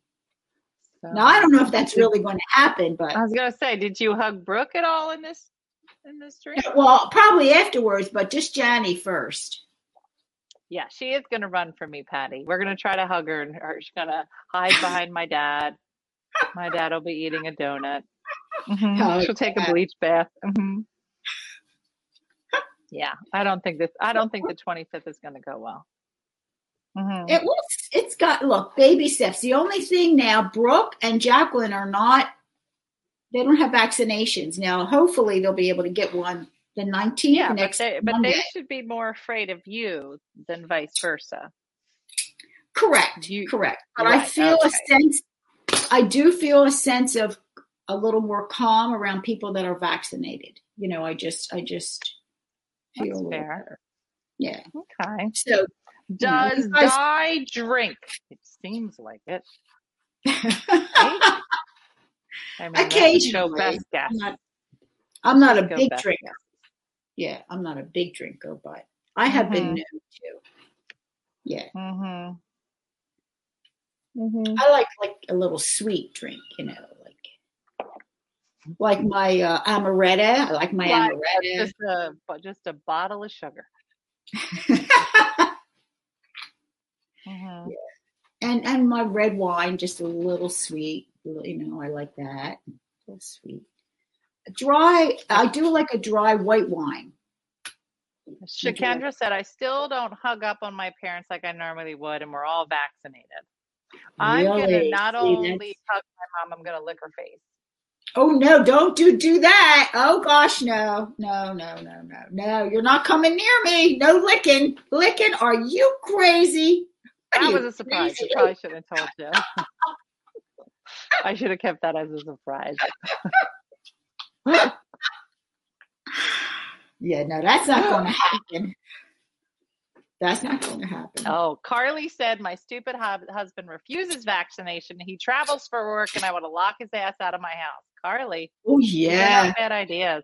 C: Now I don't know if that's really going to happen, but
A: I was gonna say, did you hug Brooke at all in this in this dream?
C: well, probably afterwards. But just Johnny first.
A: Yeah, she is going to run for me, Patty. We're going to try to hug her, and her, she's going to hide behind my dad. My dad will be eating a donut. [LAUGHS] Mhm.
C: Oh,
A: She'll take a bleach bath. hmm Yeah, I don't think this. I don't think the 25th is going to go well. Mhm.
C: It looks, it's got, look, baby steps. The only thing now, Brooke and Jacqueline are not, they don't have vaccinations. Now, hopefully they'll be able to get one the 19th
A: Yeah, but
C: next
A: they, but
C: Monday.
A: they should be more afraid of you than vice versa.
C: Correct,
A: You-
C: correct. But I
A: Right,
C: feel a sense, I do feel a sense of a little more calm around people that are vaccinated. You know, I just, I just feel
A: That's fair.
C: Yeah.
A: Okay.
C: So, Yeah, you
A: Does
C: guys-
A: Di drink? It seems like it. [LAUGHS] I mean,
C: Occasionally.
A: best guess.
C: I'm not, I'm not a big drinker.
A: guess.
C: Yeah, I'm not a big drinker, but I have been
A: Mhm.
C: known to. Yeah,
A: Mm-hmm. Mm-hmm.
C: I like like a little sweet drink, you know, like like my uh, amaretto. I like my amaretto.
A: Just a just a bottle of sugar. [LAUGHS] Mm-hmm.
C: and and my red wine, just a little sweet. You know, I like that. A little sweet. Dry. I do like a dry white wine.
A: Shakendra said, "I still don't hug up on my parents like I normally would, and we're all vaccinated. I'm gonna not only hug my mom, I'm gonna lick her face.
C: Oh no! Don't do do that. Oh gosh, no, no, no, no, no, no! You're not coming near me. No licking, licking. Are you crazy? Are
A: That
C: you
A: was a surprise. [LAUGHS] I probably shouldn't have told you. I should have kept that as a surprise. [LAUGHS]
C: Yeah, no, that's not to happen. That's not going to happen.
A: Oh, Carly said my stupid husband refuses vaccination. He travels for work, and I want to lock his ass out of my house. Carly,
C: Oh yeah,
A: bad ideas.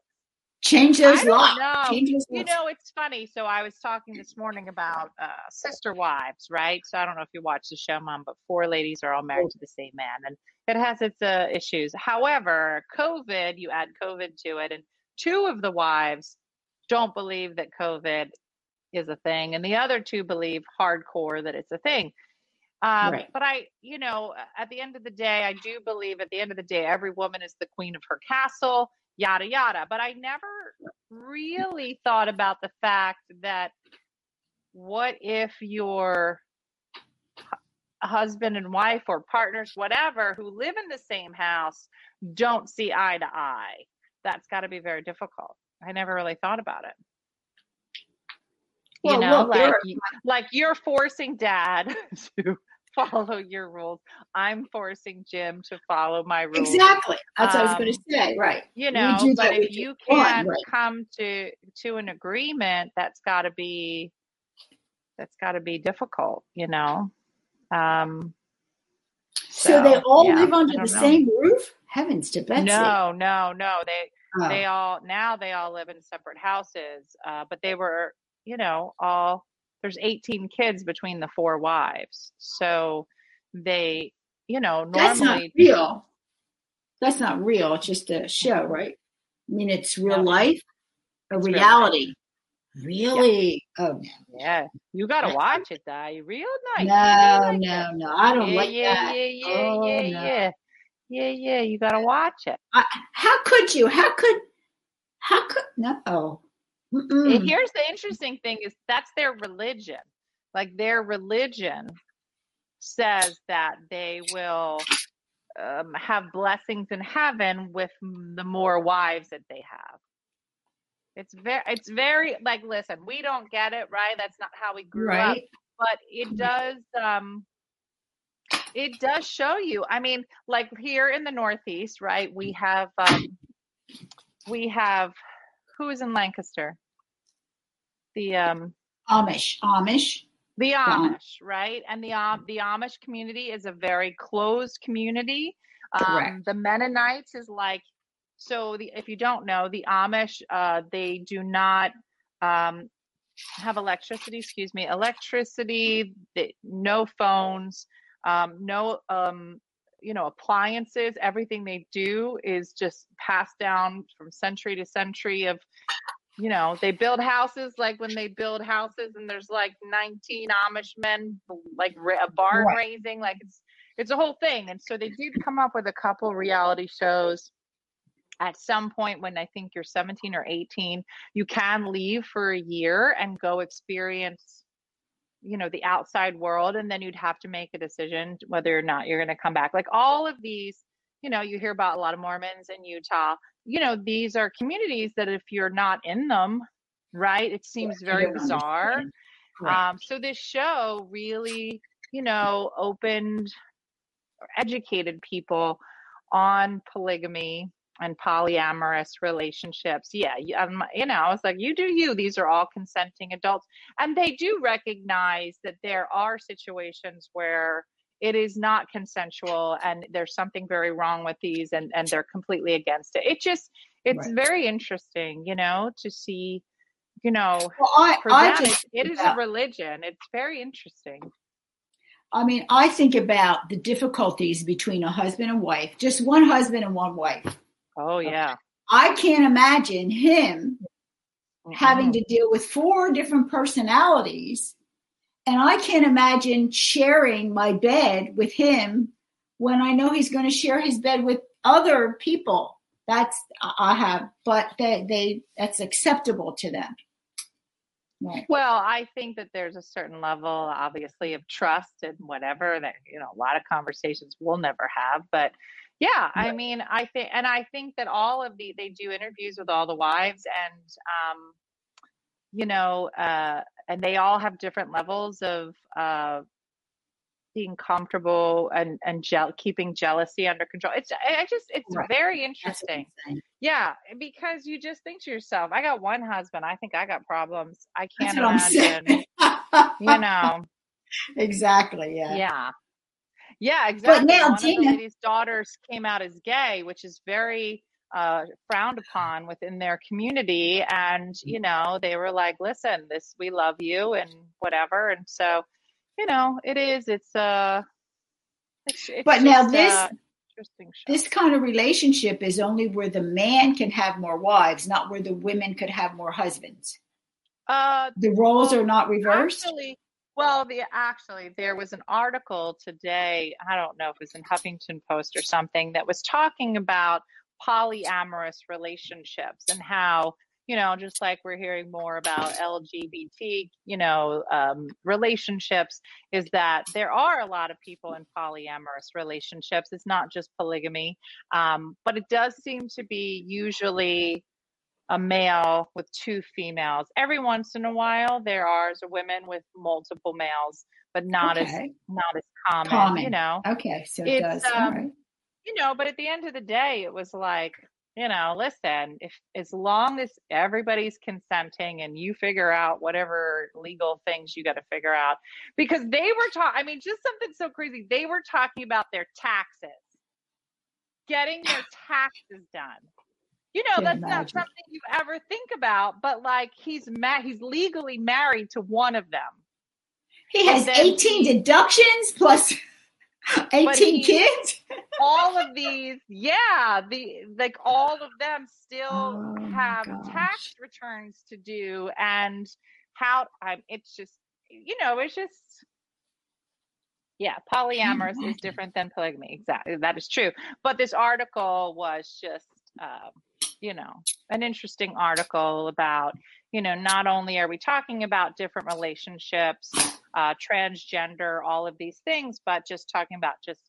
C: change those locks.
A: know.
C: Change those
A: You
C: locks.
A: know, it's funny. So I was talking this morning about uh, sister wives, right? So I don't know if you watch the show, Mom, but four ladies are all married to the same man, and it has its uh, issues. However, COVID, you add COVID to it, and two of the wives don't believe that COVID is a thing, and the other two believe hardcore that it's a thing. Um,
C: Right.
A: But I, you know, at the end of the day, I do believe at the end of the day, every woman is the queen of her castle, yada, yada. But I never really thought about the fact that what if your husband and wife or partners, whatever, who live in the same house don't see eye to eye? That's got to be very difficult. I never really thought about it. You
C: Well,
A: know,
C: look, there
A: like
C: are-
A: you- like you're forcing dad [LAUGHS] to follow your rules. I'm forcing Jim to follow my rules.
C: Exactly. That's what I was going
A: Um,
C: to say. Right.
A: You know, but if you can't
C: right.
A: come to to an agreement, that's got to be that's got to be difficult. You know. Um,
C: So, they all
A: yeah,
C: live under the
A: know.
C: same roof. Heavens to Betsy.
A: no, no, no. They
C: Oh.
A: they all now they all live in separate houses uh, but they were you know all there's 18 kids between the four wives so they you know normally
C: That's not real. That's not real. It's just a show, right? I mean, it's real
A: No.
C: life, a
A: It's real
C: reality. Really? Oh no.
A: yeah you gotta watch it Di. real nice
C: No,
A: like
C: no,
A: it.
C: no. I don't
A: yeah,
C: like
A: yeah,
C: that.
A: yeah yeah
C: Oh,
A: yeah
C: no.
A: yeah yeah yeah you gotta watch it
C: I, how could you? How could? How could? No. Oh. Mm-mm.
A: And here's the interesting thing is that's their religion. Like their religion says that they will um, have blessings in heaven with the more wives that they have. It's very it's very like listen we don't get it right? That's not how we grew up. But it does um it does show you i mean like here in the northeast right we have um we have who is in lancaster the um
C: Amish. Amish.
A: the
C: Am-
A: amish right and the um the amish community is a very closed community um
C: Correct.
A: the mennonites is like so the if you don't know the amish uh they do not um have electricity excuse me electricity they, no phones um no um you know appliances everything they do is just passed down from century to century of you know, they build houses like when they build houses and there's like 19 Amish men like a barn
C: Right.
A: raising, like it's it's a whole thing. And so they did come up with a couple reality shows. At some point when I think you're 17 or 18, you can leave for a year and go experience you know the outside world and then you'd have to make a decision whether or not you're going to come back. Like all of these you know you hear about a lot of mormons in utah. You know these are communities that if you're not in them right it seems very bizarre. um, so this show really you know opened or educated people on polygamy and polyamorous relationships. Yeah you, um, you know i was like you do you. These are all consenting adults. And they do recognize that there are situations where it is not consensual and there's something very wrong with these and and they're completely against it. It just it's
C: Right.
A: very interesting you know to see you know
C: well, I, I
A: them
C: just
A: it, it is a religion. It's very interesting.
C: I mean, I think about the difficulties between a husband and wife, just one husband and one wife.
A: Oh yeah
C: I can't imagine him having
A: Mhm.
C: to deal with four different personalities. And I can't imagine sharing my bed with him when I know he's going to share his bed with other people. That's I have, but they, they that's acceptable to them. Right.
A: Well, I think that there's a certain level, obviously, of trust and whatever that, you know, a lot of conversations we'll never have. But yeah, I mean, I think, and I think that all of the, they do interviews with all the wives and, um, you know, uh, and they all have different levels of, uh, being comfortable and and gel- keeping jealousy under control. It's I I just it's
C: Right.
A: very interesting. Yeah, because you just think to yourself, I got one husband. I think I got problems. I can't [LAUGHS] imagine. You know,
C: exactly. Yeah.
A: yeah. Yeah, exactly.
C: now,
A: One of the daughters came out as gay, which is very uh, frowned upon within their community. And, you know, they were like, listen, this, we love you and whatever. And so, you know, it is, it's, uh, it's, it's
C: But now this-
A: uh.
C: This kind of relationship is only where the man can have more wives, not where the women could have more husbands.
A: uh,
C: The roles are not reversed.
A: Actually, well, the actually there was an article today. I don't know if it was in Huffington Post or something that was talking about polyamorous relationships and how you know just like we're hearing more about lgbt you know um, relationships is that there are a lot of people in polyamorous relationships it's not just polygamy um, but it does seem to be usually a male with two females. Every once in a while, there are women with multiple males, but not as not as common.
C: Common.
A: You know,
C: Okay, so it
A: It's,
C: does.
A: Um,
C: right.
A: you know. But at the end of the day, it was like, you know, listen, if as long as everybody's consenting and you figure out whatever legal things you got to figure out, because they were talking. I mean, just something so crazy. They were talking about their taxes, getting their [SIGHS] taxes done. You know, that's not something you ever think about, but like he's ma- he's legally married to one of them.
C: He has
A: then
C: 18 deductions plus [LAUGHS] 18
A: he-
C: kids.
A: all of these, yeah, the like all of them still
C: Oh
A: have tax returns to do, and how I'm. It's just you know, it's just yeah, polyamorous is different than polygamy. Exactly, that is true. But this article was just, um, you know, an interesting article about you know not only are we talking about different relationships, uh, transgender, all of these things, but just talking about just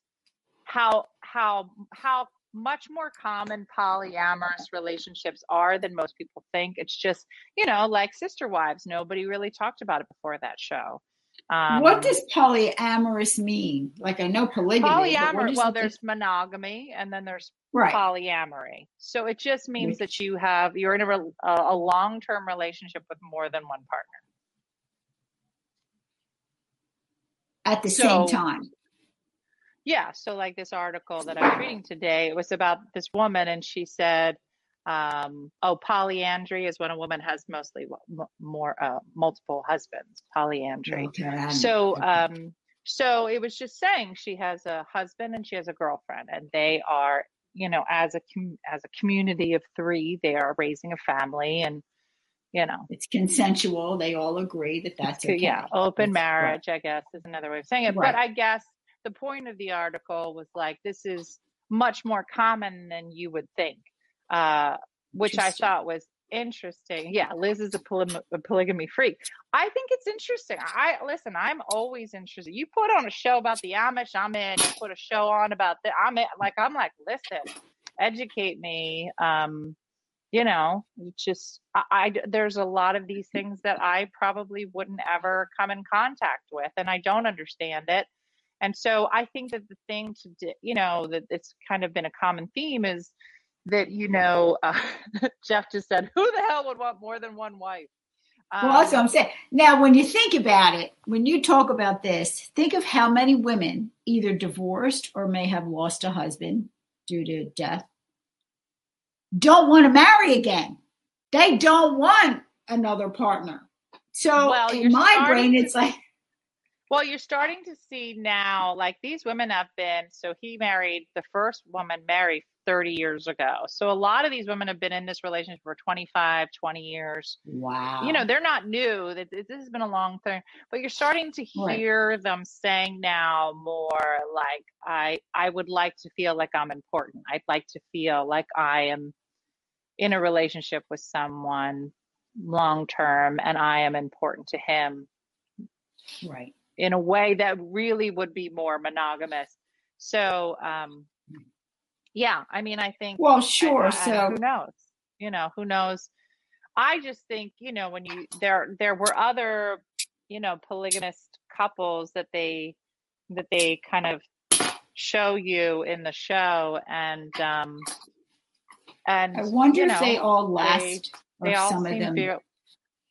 A: how how how much more common polyamorous relationships are than most people think. It's just, you know, like sister wives. Nobody really talked about it before that show. Um,
C: what does polyamorous mean? Like I know polygamy.
A: polyamorous? Well, there's monogamy and then there's
C: right.
A: polyamory. So it just means that you have you're in a, a, a long-term relationship with more than one partner.
C: at the
A: so-
C: same time.
A: Yeah. So, like this article that I was reading today, it was about this woman, and she said, um, "Oh, polyandry is when a woman has mostly m- more uh, multiple husbands. Polyandry.
C: Okay,
A: So, um, so it was just saying she has a husband and she has a girlfriend, and they are, you know, as a com- as a community of three, they are raising a family, and you know,
C: It's consensual. They all agree that [LAUGHS] that's okay.
A: yeah, open
C: That's right.
A: marriage, I guess, is another way of saying it.
C: Right.
A: But I guess the point of the article was like, this is much more common than you would think, uh, which I thought was interesting. Yeah, Liz is a, poly- a polygamy freak. I think it's interesting. I listen. I'm always interested. You put on a show about the Amish, I'm in. You put a show on about the I'm in. Like I'm like, listen, educate me. Um, you know, just I, I there's a lot of these things that I probably wouldn't ever come in contact with, and I don't understand it. And so I think that the thing to you know, that it's kind of been a common theme is that you know, [LAUGHS] uh, Jeff just said, "Who the hell would want more than one wife?"
C: Well, that's what
A: Um,
C: I'm saying. Now, when you think about it, when you talk about this, think of how many women either divorced or may have lost a husband due to death don't want to marry again. They don't want another partner. So
A: Well,
C: in my brain, it's like,
A: Well, you're starting to see now, like these women have been, so he married the first woman married 30 years ago. So a lot of these women have been in this relationship for 25, 20 years.
C: wow.
A: You know, they're not new. This has been a long thing, but you're starting to
C: Right.
A: hear them saying now more like, I, I would like to feel like I'm important. I'd like to feel like I am in a relationship with someone long term and I am important to him
C: right.
A: in a way that really would be more monogamous. So, um, yeah, I mean, I think.
C: Well, sure.
A: I- I-
C: so,
A: who knows? You know, who knows? I just think you know when you there there were other you know polygamist couples that they that they kind of show you in the show and um and
C: I wonder
A: you
C: if they all
A: they-
C: last
A: they
C: or
A: all
C: some of
A: seem
C: them.
A: to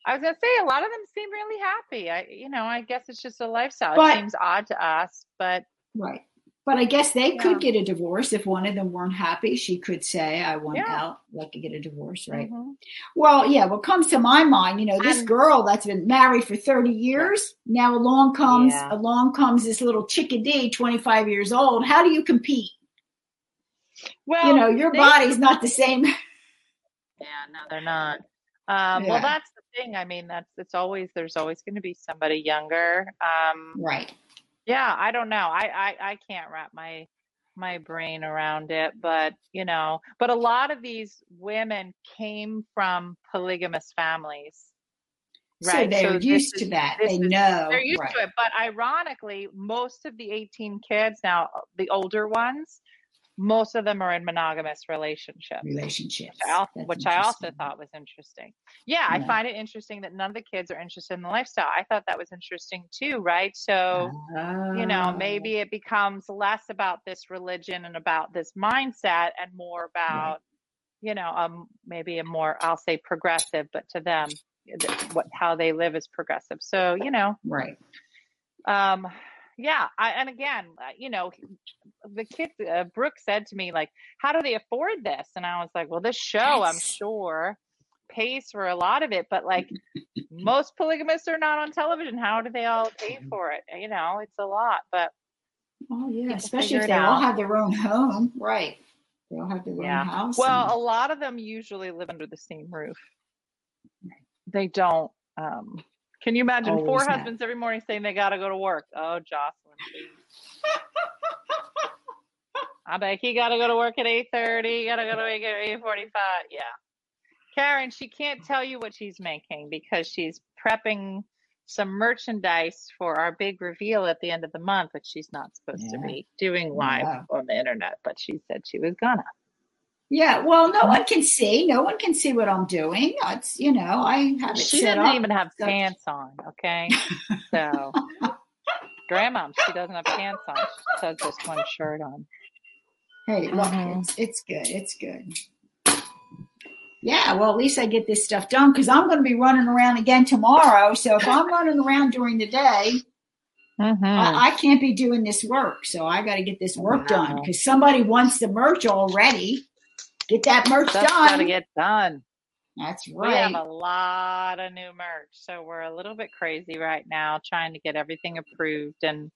A: I was gonna say a lot of them seem really happy. I you know, I guess it's just a lifestyle.
C: But-
A: it seems odd to us, but
C: Right. But I guess they
A: Yeah.
C: could get a divorce if one of them weren't happy. She could say, I want
A: Yeah.
C: out, like to get a divorce, right?
A: mhm.
C: Well, yeah, what comes to my mind, you know, this girl that's been married for 30 years, now along comes
A: Yeah.
C: along comes this little chickadee, 25 years old. How do you compete?
A: well,
C: you know, your
A: they-
C: body's not the same. [LAUGHS]
A: Yeah, no, they're not. Um. Well, that's the thing. I mean, that's it's always there's always going to be somebody younger. Um,
C: Right.
A: Yeah, I don't know. I, I I can't wrap my my brain around it, but you know, but a lot of these women came from polygamous families,
C: So
A: right?
C: they're
A: this
C: used to
A: is-
C: that. They
A: is-
C: know.
A: They're used
C: right.
A: to it, but ironically, most of the 18 kids now, the older ones, most of them are in monogamous relationships
C: Relationships.
A: which I, al-
C: That's
A: which I also thought was interesting. Yeah, I find it interesting that none of the kids are interested in the lifestyle. I thought that was interesting too, right? So, you know,
C: Oh.
A: maybe it becomes less about this religion and about this mindset and more about, you know, um, maybe a more, I'll say progressive, but to them, what how they live is progressive. So, you know,
C: Right.
A: um, yeah, I, and again, uh, you know, the kid uh, Brooke said to me like, "How do they afford this?" And I was like, "Well, this show, I'm sure, pays for a lot of it, but like most polygamists are not on television. How do they all pay for it? You know, it's a lot, but
C: Oh yeah, especially if they all
A: out.
C: have their own home. Right. They all have their
A: Yeah.
C: own house.
A: well, a lot of them usually live under the same roof. They don't. Um, can you imagine four
C: Always have.
A: husbands every morning saying they got to go to work? Oh, Jocelyn. I bet he got to go to work at eight thirty. Got to go to work at eight forty-five. Yeah, Karen, she can't tell you what she's making because she's prepping some merchandise for our big reveal at the end of the month, which she's not supposed to be doing live
C: Yeah.
A: on the internet, but she said she was gonna.
C: Yeah. Well, no one can see. No one can see what I'm doing. It's you know, I have it
A: She doesn't
C: up.
A: even have
C: so-
A: pants on, okay? [LAUGHS] So, grandma, she doesn't have pants on. She has just one shirt on.
C: Hey, look,
A: Mhm.
C: it's it's good. It's good. Yeah, well, at least I get this stuff done because I'm going to be running around again tomorrow. So if I'm running around during the day,
A: Mm-hmm.
C: I, I can't be doing this work. So I got to get this work done because somebody wants the merch already. Get that merch
A: That's got to get done.
C: That's right.
A: We have a lot of new merch, so we're a little bit crazy right now trying to get everything approved and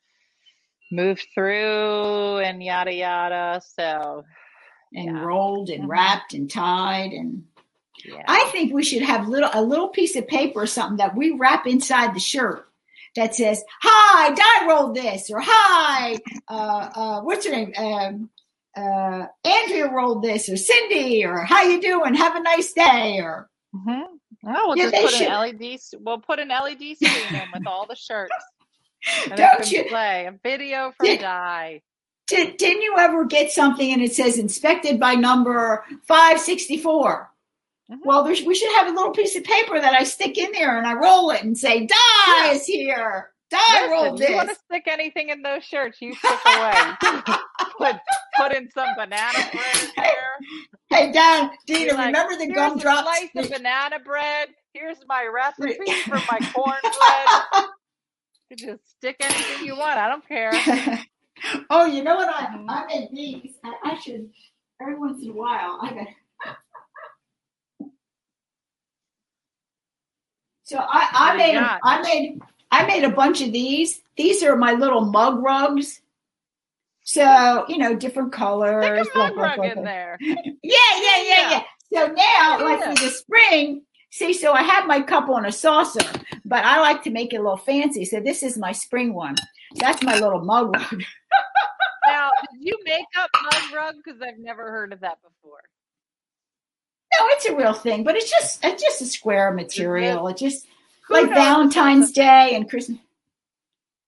A: moved through and yada yada. So,
C: and
A: yeah.
C: rolled and
A: Mhm.
C: wrapped and tied and
A: Yeah.
C: I think we should have little a little piece of paper or something that we wrap inside the shirt that says, "Hi, Di rolled this," or "Hi, uh, uh, what's your name? Um, uh, Andrea rolled this," or "Cindy," or "How you doing? Have a nice day," or
A: hmm Oh, we'll
C: Yeah,
A: just put
C: should.
A: an LED. We'll put an LED screen in with all the shirts. [LAUGHS] And
C: Don't you-
A: play a video from
C: Did-
A: Di.
C: Did, didn't you ever get something and it says inspected by number 564?
A: Mhm.
C: Well, there's, we should have a little piece of paper that I stick in there and I roll it and say, Di is here. Di rolled
A: Listen, you want to stick anything in those shirts, you stick away. [LAUGHS] put put in some banana bread in there.
C: Hey, Dan, Dina,
A: like,
C: remember the gumdrops?
A: slice of banana bread. Here's my recipe [LAUGHS] for my cornbread. [LAUGHS] You can just stick anything you want. I don't care. [LAUGHS]
C: oh, you know what? I. I make these. I, I should, every once in a while, I got. So I, I
A: What do you
C: made. I made, I made a bunch of these. These are my little mug rugs. So you know, different colors.
A: A mug rug in there. [LAUGHS]
C: Yeah, yeah, yeah, yeah. So now, like
A: Yeah.
C: for the spring, see, so I have my cup on a saucer, but I like to make it a little fancy. So this is my spring one. That's my little mug rug. [LAUGHS]
A: Now, did you make up mug rug? Because I've never heard of that before.
C: No, it's a real thing, but it's just it's just a square material. It's just
A: Who
C: like Valentine's Day and Christmas.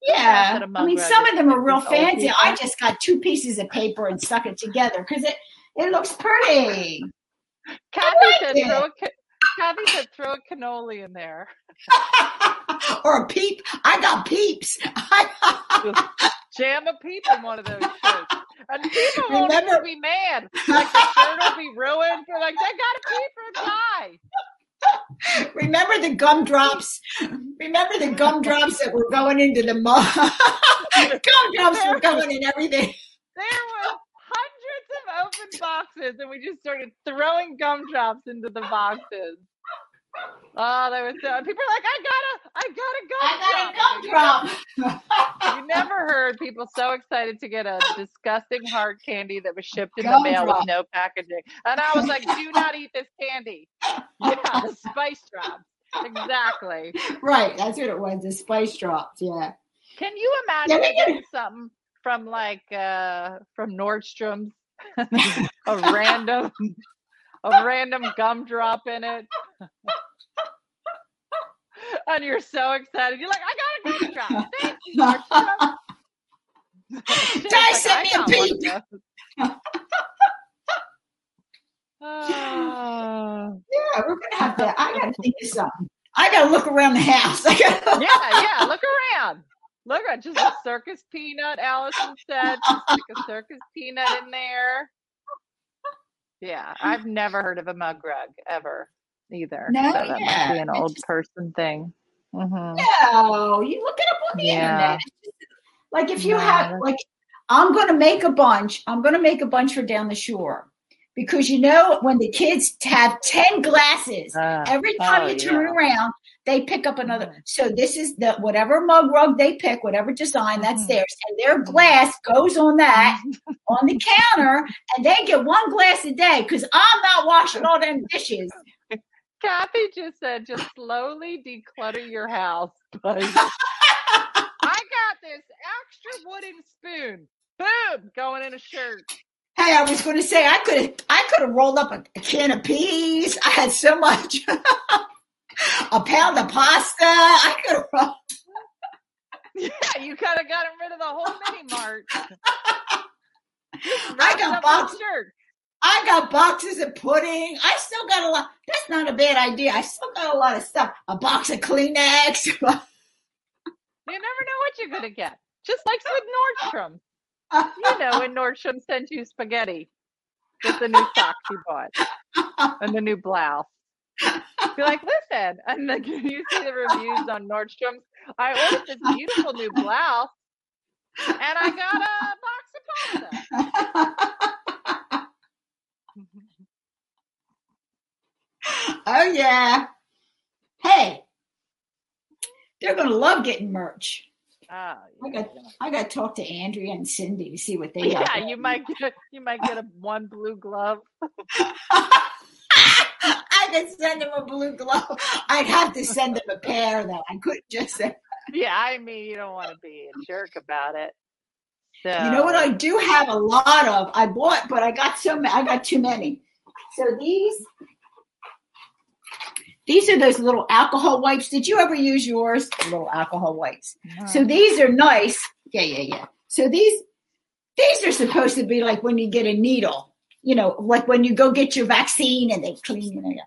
A: Knows
C: Yeah,
A: that a
C: I
A: mug
C: mean, some
A: is-
C: of them are real fancy.
A: people?
C: I just got two pieces of paper and stuck it together because it it looks pretty.
A: Kathy
C: like
A: said
C: it.
A: throw a ca- Kathy said throw a cannoli in there. [LAUGHS]
C: or a peep. I got peeps.
A: Jam a peep in one of those shirts. And people won't be mad. Like the shirt will be ruined. They're like, they got a peep or die. [LAUGHS]
C: Remember the gumdrops? Remember the gumdrops that were going into the mug? [LAUGHS] gumdrops were going in everything.
A: There was hundreds of open boxes, and we just started throwing gumdrops into the boxes. Oh, they was so. People are like, I got a, I got a gumdrop.
C: I got a gumdrop.
A: You never heard people so excited to get a disgusting hard candy that was shipped in the mail with no packaging. And I was like, do not eat this candy. Yeah, the [LAUGHS] spice drops. Exactly.
C: right, that's what it was. The spice drops. Yeah.
A: Can you imagine
C: can-
A: getting something from like uh from Nordstrom's? [LAUGHS] a random a random gumdrop in it. and you're so excited. You're like, I got a gumdrop. [LAUGHS] Thank you, Nordstrom. Shay's
C: send me a
A: one of
C: peep."
A: those. Ah. [LAUGHS]
C: Yeah, we're gonna have to. I gotta think of something. I gotta look around the house. [LAUGHS] I gotta.
A: yeah, yeah. Look around. Look at just a circus peanut. Allison said, just like a circus peanut in there. Yeah, I've never heard of a mug rug ever either.
C: No,
A: so that
C: yeah,
A: must be an old
C: just-
A: person thing. hmm
C: No, you look it up on the
A: Yeah.
C: internet. Like if you
A: No,
C: have like I'm gonna make a bunch. I'm gonna make a bunch for down the shore. Because you know when the kids have ten glasses,
A: Uh,
C: every time
A: oh,
C: you turn
A: yeah.
C: around, they pick up another.
A: Mhm.
C: So this is the whatever mug rug they pick, whatever design that's
A: Mhm.
C: theirs, and their glass goes on that on the counter, and they get one glass a day. Because I'm not washing all them dishes.
A: Kathy just said, just slowly declutter your house. But [LAUGHS] I got this extra wooden spoon. Boom, going in a shirt.
C: Hey, I was going to say I could have I could have rolled up a, a can of peas. I had so much. [LAUGHS] a pound of pasta. I could have. [LAUGHS] rolled-
A: Yeah, you kind of got rid of the whole mini mart.
C: I got box.
A: shirt.
C: I got boxes of pudding. I still got a lot. That's not a bad idea. I still got a lot of stuff. A box of Kleenex. [LAUGHS]
A: You never know what you're gonna get. Just like with Nordstrom. You know, when [LAUGHS] Nordstrom sent you spaghetti with the new socks you bought and the new blouse. Be like, listen, [LAUGHS] and then you see the reviews on Nordstrom. I ordered this beautiful new blouse, and I got a box of pasta. [LAUGHS]
C: oh yeah. Hey, they're gonna love getting merch.
A: Ah,
C: I got I got to talk to Andrea and Cindy to see what they got. [LAUGHS]
A: yeah, you might get you might get a one blue glove. [LAUGHS]
C: I could send him a blue glove. I'd have to send him a pair though. I couldn't just say.
A: Yeah, I mean, you don't want to be a jerk about it. So
C: You know what I do have a lot of? I bought, but I got so many. I got too many. So these, these are those little alcohol wipes. Did you ever use yours? Little alcohol wipes. So these are nice. Yeah, yeah, yeah. So these, these are supposed to be like when you get a needle. You know, like when you go get your vaccine and they clean. Know.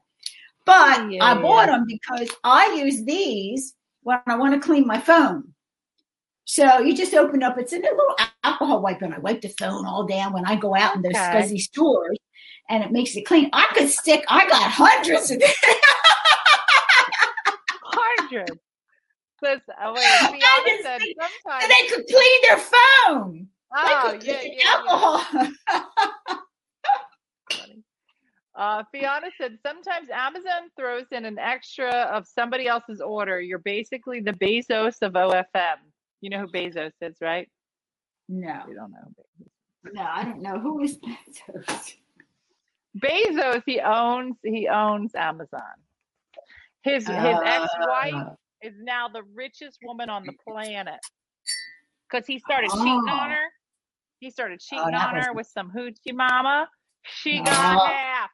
C: But
A: Yeah,
C: I
A: yeah.
C: bought them because I use these when I want to clean my phone. So you just open up, it's a little alcohol wipe, and I wipe the phone all down when I go out in those
A: Okay.
C: fuzzy stores, and it makes it clean. I could stick, I got hundreds of them.
A: Hundred. Listen, oh, wait, [LAUGHS]
C: I
A: said sometimes.
C: and they could clean their phone.
A: oh, yeah, yeah, yeah.
C: alcohol.
A: Funny. Uh, Fiona said sometimes Amazon throws in an extra of somebody else's order. You're basically the Bezos of OFM. You know who Bezos is, right?
C: No,
A: You don't know. who Bezos.
C: no, I don't know who is Bezos.
A: Bezos, he owns he owns Amazon. His his
C: Uh,
A: ex-wife is now the richest woman on the planet because he started cheating
C: Oh.
A: on her. He started cheating
C: that
A: on her
C: was-
A: with some hoochie mama. She got
C: Oh.
A: half.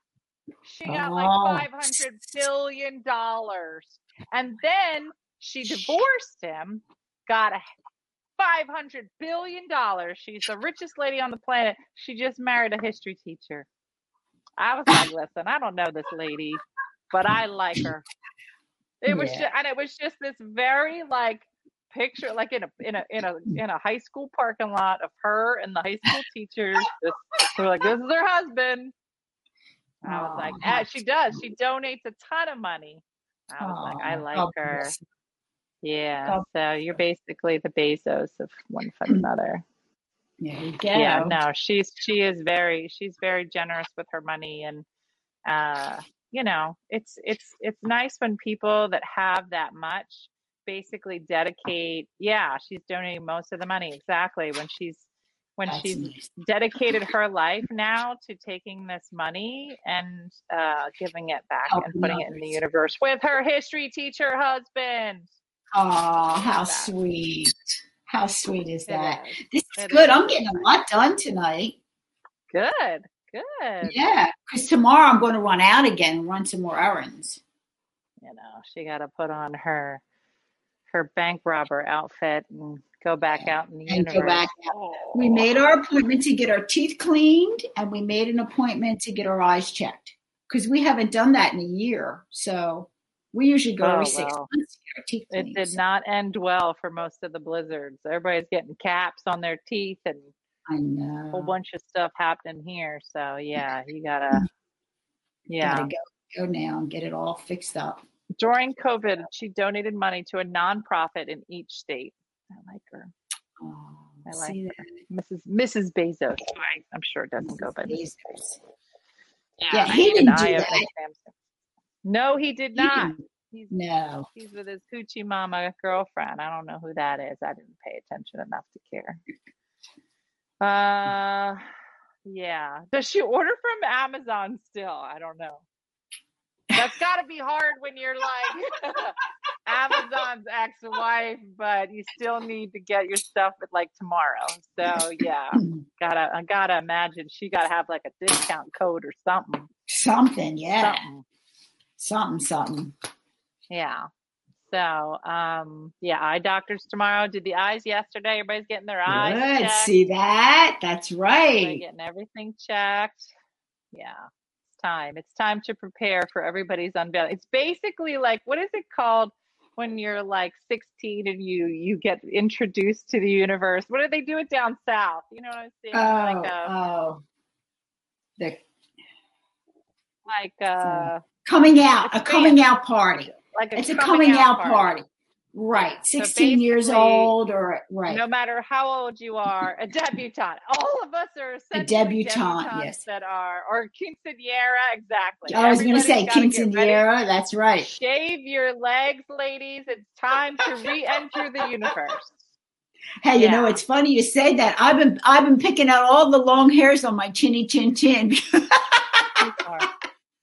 A: She got
C: Oh.
A: like five hundred billion dollars, and then she divorced him. Got a five hundred billion dollars. She's the richest lady on the planet. She just married a history teacher. I was like, listen, I don't know this lady, but I like her. It was,
C: Yeah.
A: ju- and it was just this very like picture, like in a in a in a in a high school parking lot of her and the high school teachers. Just, they're like, this is her husband. I was
C: Oh,
A: like, ah, she does. She donates a ton of money. I was like, I
C: Oh,
A: like her.
C: bless.
A: Yeah. So you're basically the Bezos of one from another.
C: There you go.
A: Yeah, no, she's she is very she's very generous with her money and uh you know, it's it's it's nice when people that have that much basically dedicate yeah, she's donating most of the money exactly when she's when
C: That's
A: she's
C: nice.
A: dedicated her life now to taking this money and uh giving it back and
C: Helping
A: putting it in the universe with her history teacher husband.
C: Oh, how
A: That.
C: sweet. How sweet is that?
A: is.
C: This is
A: It
C: good.
A: is.
C: I'm getting a lot done tonight.
A: Good. Good.
C: Yeah, because tomorrow I'm going to run out again and run some more errands.
A: you know she got to put on her her bank robber outfit and go back out in the
C: And
A: universe
C: go back
A: Oh.
C: We made our appointment to get our teeth cleaned, and we made an appointment to get our eyes checked because we haven't done that in a year. So we usually go
A: Oh,
C: every six
A: well.
C: months to teeth
A: it did not end well for most of the blizzards everybody's getting caps on their teeth and
C: I
A: a
C: know.
A: whole bunch of stuff happening here so yeah you gotta [LAUGHS] yeah
C: Gotta go, go now and get it all fixed up.
A: during covid she donated money to a nonprofit in each state i like her
C: Oh,
A: I like
C: see
A: mrs mrs bezos i'm sure it doesn't go by
C: that? Bezos.
A: yeah,
C: Yeah, he didn't do that.
A: no he did not
C: didn't-
A: he's
C: No.
A: He's with his hoochie mama girlfriend. I don't know who that is. I didn't pay attention enough to care. Uh, yeah. Does she order from Amazon still? I don't know. That's got to be hard when you're like [LAUGHS] Amazon's ex-wife, but you still need to get your stuff at like tomorrow. So yeah, [CLEARS THROAT] gotta I gotta imagine she gotta have like a discount code or something.
C: Something, yeah.
A: Something.
C: Something, something.
A: Yeah. So, um, yeah, eye doctors tomorrow. Did the eyes yesterday. Everybody's getting their eyes
C: Good.
A: checked.
C: See that? That's
A: Everybody
C: right.
A: getting everything checked. Yeah, it's time. It's time to prepare for everybody's unveiling. It's basically like what is it called when you're like 16 and you you get introduced to the universe? What do they do it down south? You know what I'm saying?
C: Oh,
A: like a
C: oh. The
A: like a
C: coming out, a coming out party.
A: Like a
C: It's a coming out party. Right.
A: So
C: 16 years old or right.
A: No matter how old you are, a debutante. All of us are a
C: debutante, yes.
A: that are, or quinceanera, exactly.
C: I was going to say
A: Everybody's gotta get ready.
C: quinceanera. That's right.
A: Shave your legs, ladies. It's time to re-enter the universe.
C: Hey, you know, it's funny you say that. I've been I've been picking out all the long hairs on my chinny chin chin. [LAUGHS]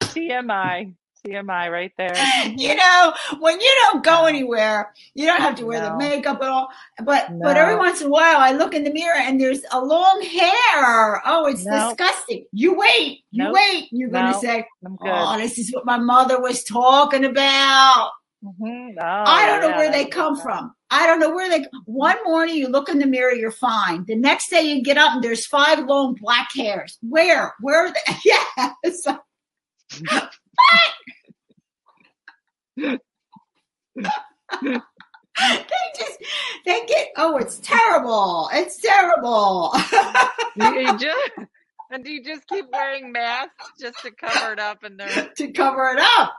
A: TMI. TMI right there. [LAUGHS]
C: you know, when you don't go anywhere, you don't have to wear
A: No.
C: the makeup at all. But but every once in a while, I look in the mirror and there's a long hair. Oh, it's disgusting. You wait, you
A: Nope.
C: wait. You're gonna say, "Oh, this is what my mother was talking about."
A: Mhm. Oh,
C: I don't know
A: yeah,
C: where they come from. I don't know where they. One morning you look in the mirror, you're fine. The next day you get up and there's five long black hairs. Where? Where? Are they? Yeah. It's like, they just they get. Oh, it's terrible. It's terrible.
A: You, just, and do you just keep wearing masks just to cover it up and they're
C: to cover it up.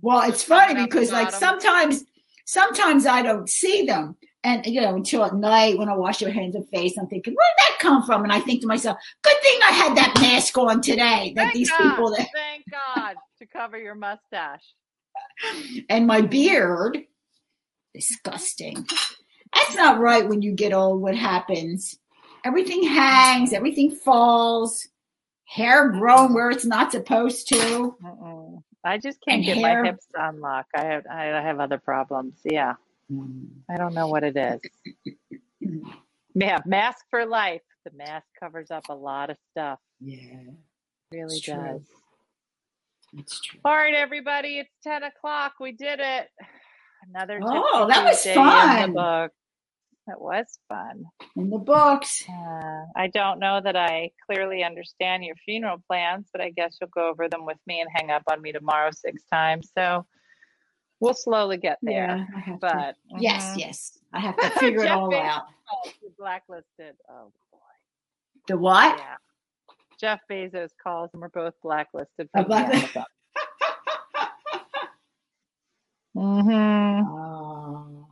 C: Well, it's funny
A: Cover up the
C: because like sometimes sometimes I don't see them. And you know, until at night when I wash your hands and face, I'm thinking, where did that come from? And I think to myself, good thing I had that mask on today. That
A: thank
C: these
A: God,
C: people that
A: thank God to cover your mustache.
C: And my beard, disgusting. That's not right when you get old. What happens? Everything hangs, everything falls, hair grown where it's not supposed to.
A: Mm-mm. I just can't
C: And
A: get
C: hair.
A: my hips to unlock. I have I have other problems. Yeah, I don't know what it is. Yeah, mask for life. The mask covers up a lot of stuff.
C: Yeah,
A: Really
C: It's true.
A: does.
C: It's true.
A: All right, everybody, it's ten o'clock. We did it. Another
C: Oh, that was fun.
A: In the book. That was fun.
C: In the books.
A: Uh, I don't know that I clearly understand your funeral plans, but I guess you'll go over them with me and hang up on me tomorrow six times. So we'll slowly get there.
C: Yeah, to.
A: But
C: Yes,
A: mhm.
C: yes. I have to figure it all out.
A: Blacklisted. Oh boy.
C: The what?
A: Yeah. Jeff Bezos calls and we're both blacklisted from
C: black-
A: Amazon. [LAUGHS] Mm-hmm.
C: Oh.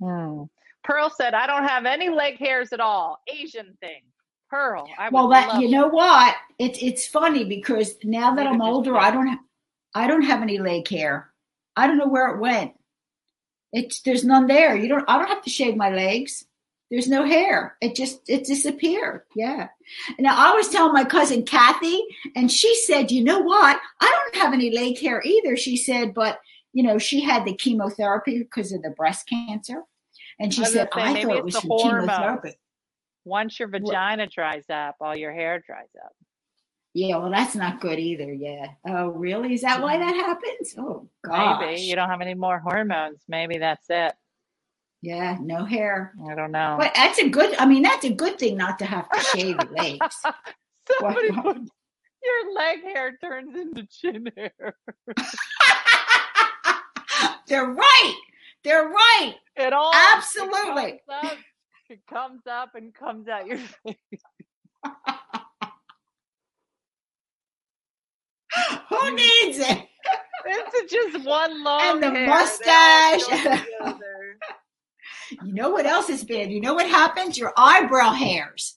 A: Hmm. Pearl said, "I don't have any leg hairs at all. Asian thing." Pearl, I
C: Well, that you know what? It's it's funny because now that I'm older. I don't ha- I don't have any leg hair. I don't know where it went. It's there's none there. You don't. I don't have to shave my legs. There's no hair. It just it disappeared. Yeah. And I was telling my cousin Kathy, and she said, "You know what? I don't have any leg hair either." She said, "But you know, she had the chemotherapy because of the breast cancer." And she
A: I
C: said,
A: say,
C: "I thought it was
A: the
C: chemotherapy."
A: Once your vagina dries up, all your hair dries up.
C: Yeah, well, that's not good either. Yeah. Oh, really? Is that why mm-hmm. that happens? Oh, gosh.
A: Maybe you don't have any more hormones. Maybe that's it.
C: Yeah, no hair.
A: I don't know.
C: But that's a good. I mean, that's a good thing not to have to shave your legs. [LAUGHS]
A: Somebody
C: What?
A: put your leg hair turns into chin hair. [LAUGHS]
C: They're right. They're right.
A: It all
C: Absolutely.
A: It comes up, it comes up and comes out your [LAUGHS] face.
C: Who needs it?
A: It's just one long
C: And the
A: hair.
C: Mustache. You know what else is bad? You know what happens? Your eyebrow hairs.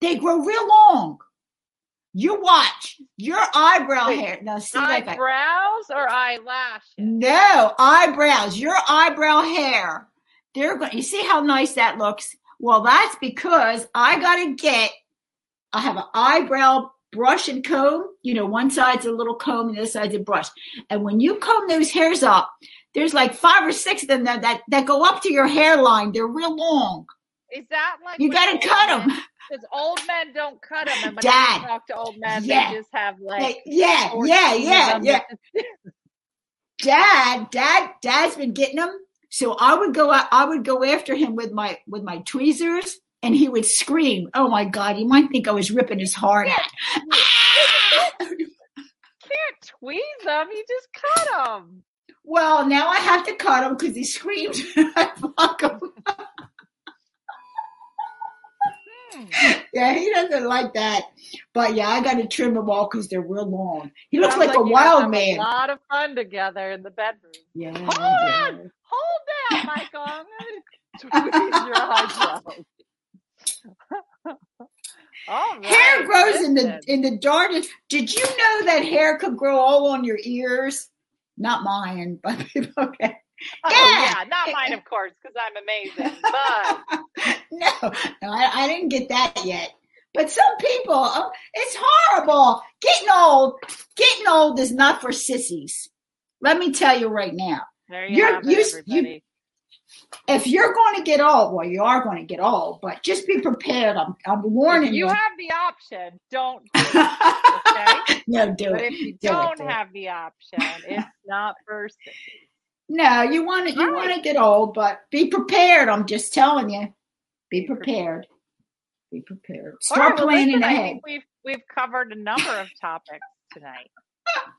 C: They grow real long. You watch your eyebrow
A: Wait,
C: hair. Now see
A: Eyebrows or eyelashes?
C: No, eyebrows. Your eyebrow hair. They're going. You see how nice that looks? Well, that's because I got to get. I have an eyebrow brush and comb. You know, one side's a little comb and the other side's a brush. And when you comb those hairs up, there's like five or six of them that that, that go up to your hairline. They're real long.
A: Is that like
C: You got to cut them.
A: Because old men don't cut them, and when
C: Dad.
A: I talk to old men,
C: Yeah.
A: they just have like
C: yeah, yeah, yeah, yeah. [LAUGHS] Dad, dad, dad's been getting them. So I would go out, I would go after him with my with my tweezers, and he would scream. Oh my God! You might think I was ripping his heart out.
A: can't ah! tweeze them. You just cut them.
C: Well, now I have to cut him because he [LAUGHS] screams. I fuck him. Yeah, he doesn't like that. But yeah, I got to trim them all because they're real long. He looks
A: Sounds
C: like, a wild man.
A: A lot of fun together in the bedroom.
C: Yeah.
A: Hold on, hold down, Michael. I'm gonna your eyebrows. [LAUGHS] All right,
C: Hair grows in the in the darkest. Did you know that hair could grow all on your ears? Not mine, [LAUGHS] but okay.
A: Oh,
C: Yeah.
A: yeah, not [LAUGHS] mine, of course, because I'm amazing. But [LAUGHS]
C: no, no I, I didn't get that yet. But some people, oh, it's horrible. Getting old, getting old is not for sissies. Let me tell you right now.
A: There you
C: You're-
A: have
C: you-
A: it, everybody.
C: If you're going to get old, well, you are going to get old, but just be prepared. I'm, I'm warning
A: if you
C: you.
A: have the option, don't. [LAUGHS] do it, okay?
C: no, do
A: But
C: it.
A: if you
C: Do it,
A: don't
C: do it.
A: have the option, it's [LAUGHS] not sissies.
C: No, you want to you
A: Right.
C: want to get old, but be prepared. I'm just telling you. Be
A: prepared.
C: Be prepared. Start
A: right, well,
C: planning
A: listen, I
C: ahead.
A: think we've we've covered a number of topics tonight,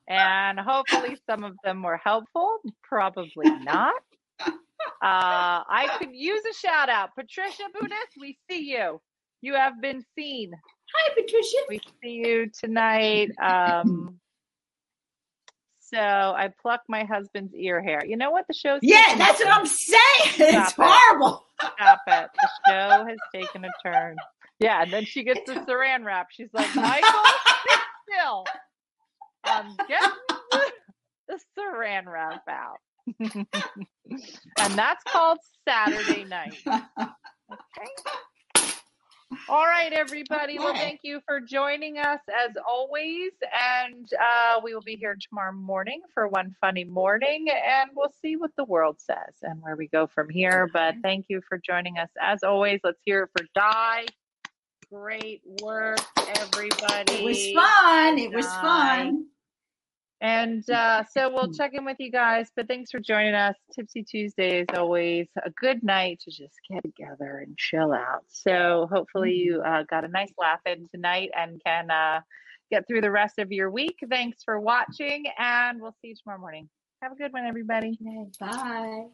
A: and hopefully some of them were helpful. Probably not. [LAUGHS] Uh, I could use a shout out, Patricia Budis. We see you. You have been seen.
C: Hi, Patricia.
A: We see you tonight. Um, so I plucked my husband's ear hair. You know what? The show's
C: Yeah, that's what. I'm saying. [LAUGHS] It's
A: Stop it.
C: horrible.
A: Stop it. The show has taken a turn. Yeah, and then she gets the saran wrap. She's like, [LAUGHS] Michael, sit still. I'm getting the, the saran wrap out. [LAUGHS] and that's called Saturday night. Okay. All right, everybody. Well, thank you for joining us as always. And uh, we will be here tomorrow morning for one funny morning, and we'll see what the world says and where we go from here. But thank you for joining us as always. Let's hear it for Di. Great work, everybody.
C: It was fun. It was
A: Bye.
C: fun.
A: And uh, so we'll check in with you guys. But thanks for joining us. Tipsy Tuesday is always a good night to just get together and chill out. So hopefully you uh, got a nice laugh in tonight and can uh, get through the rest of your week. Thanks for watching, and we'll see you tomorrow morning. Have a good one, everybody.
C: Bye.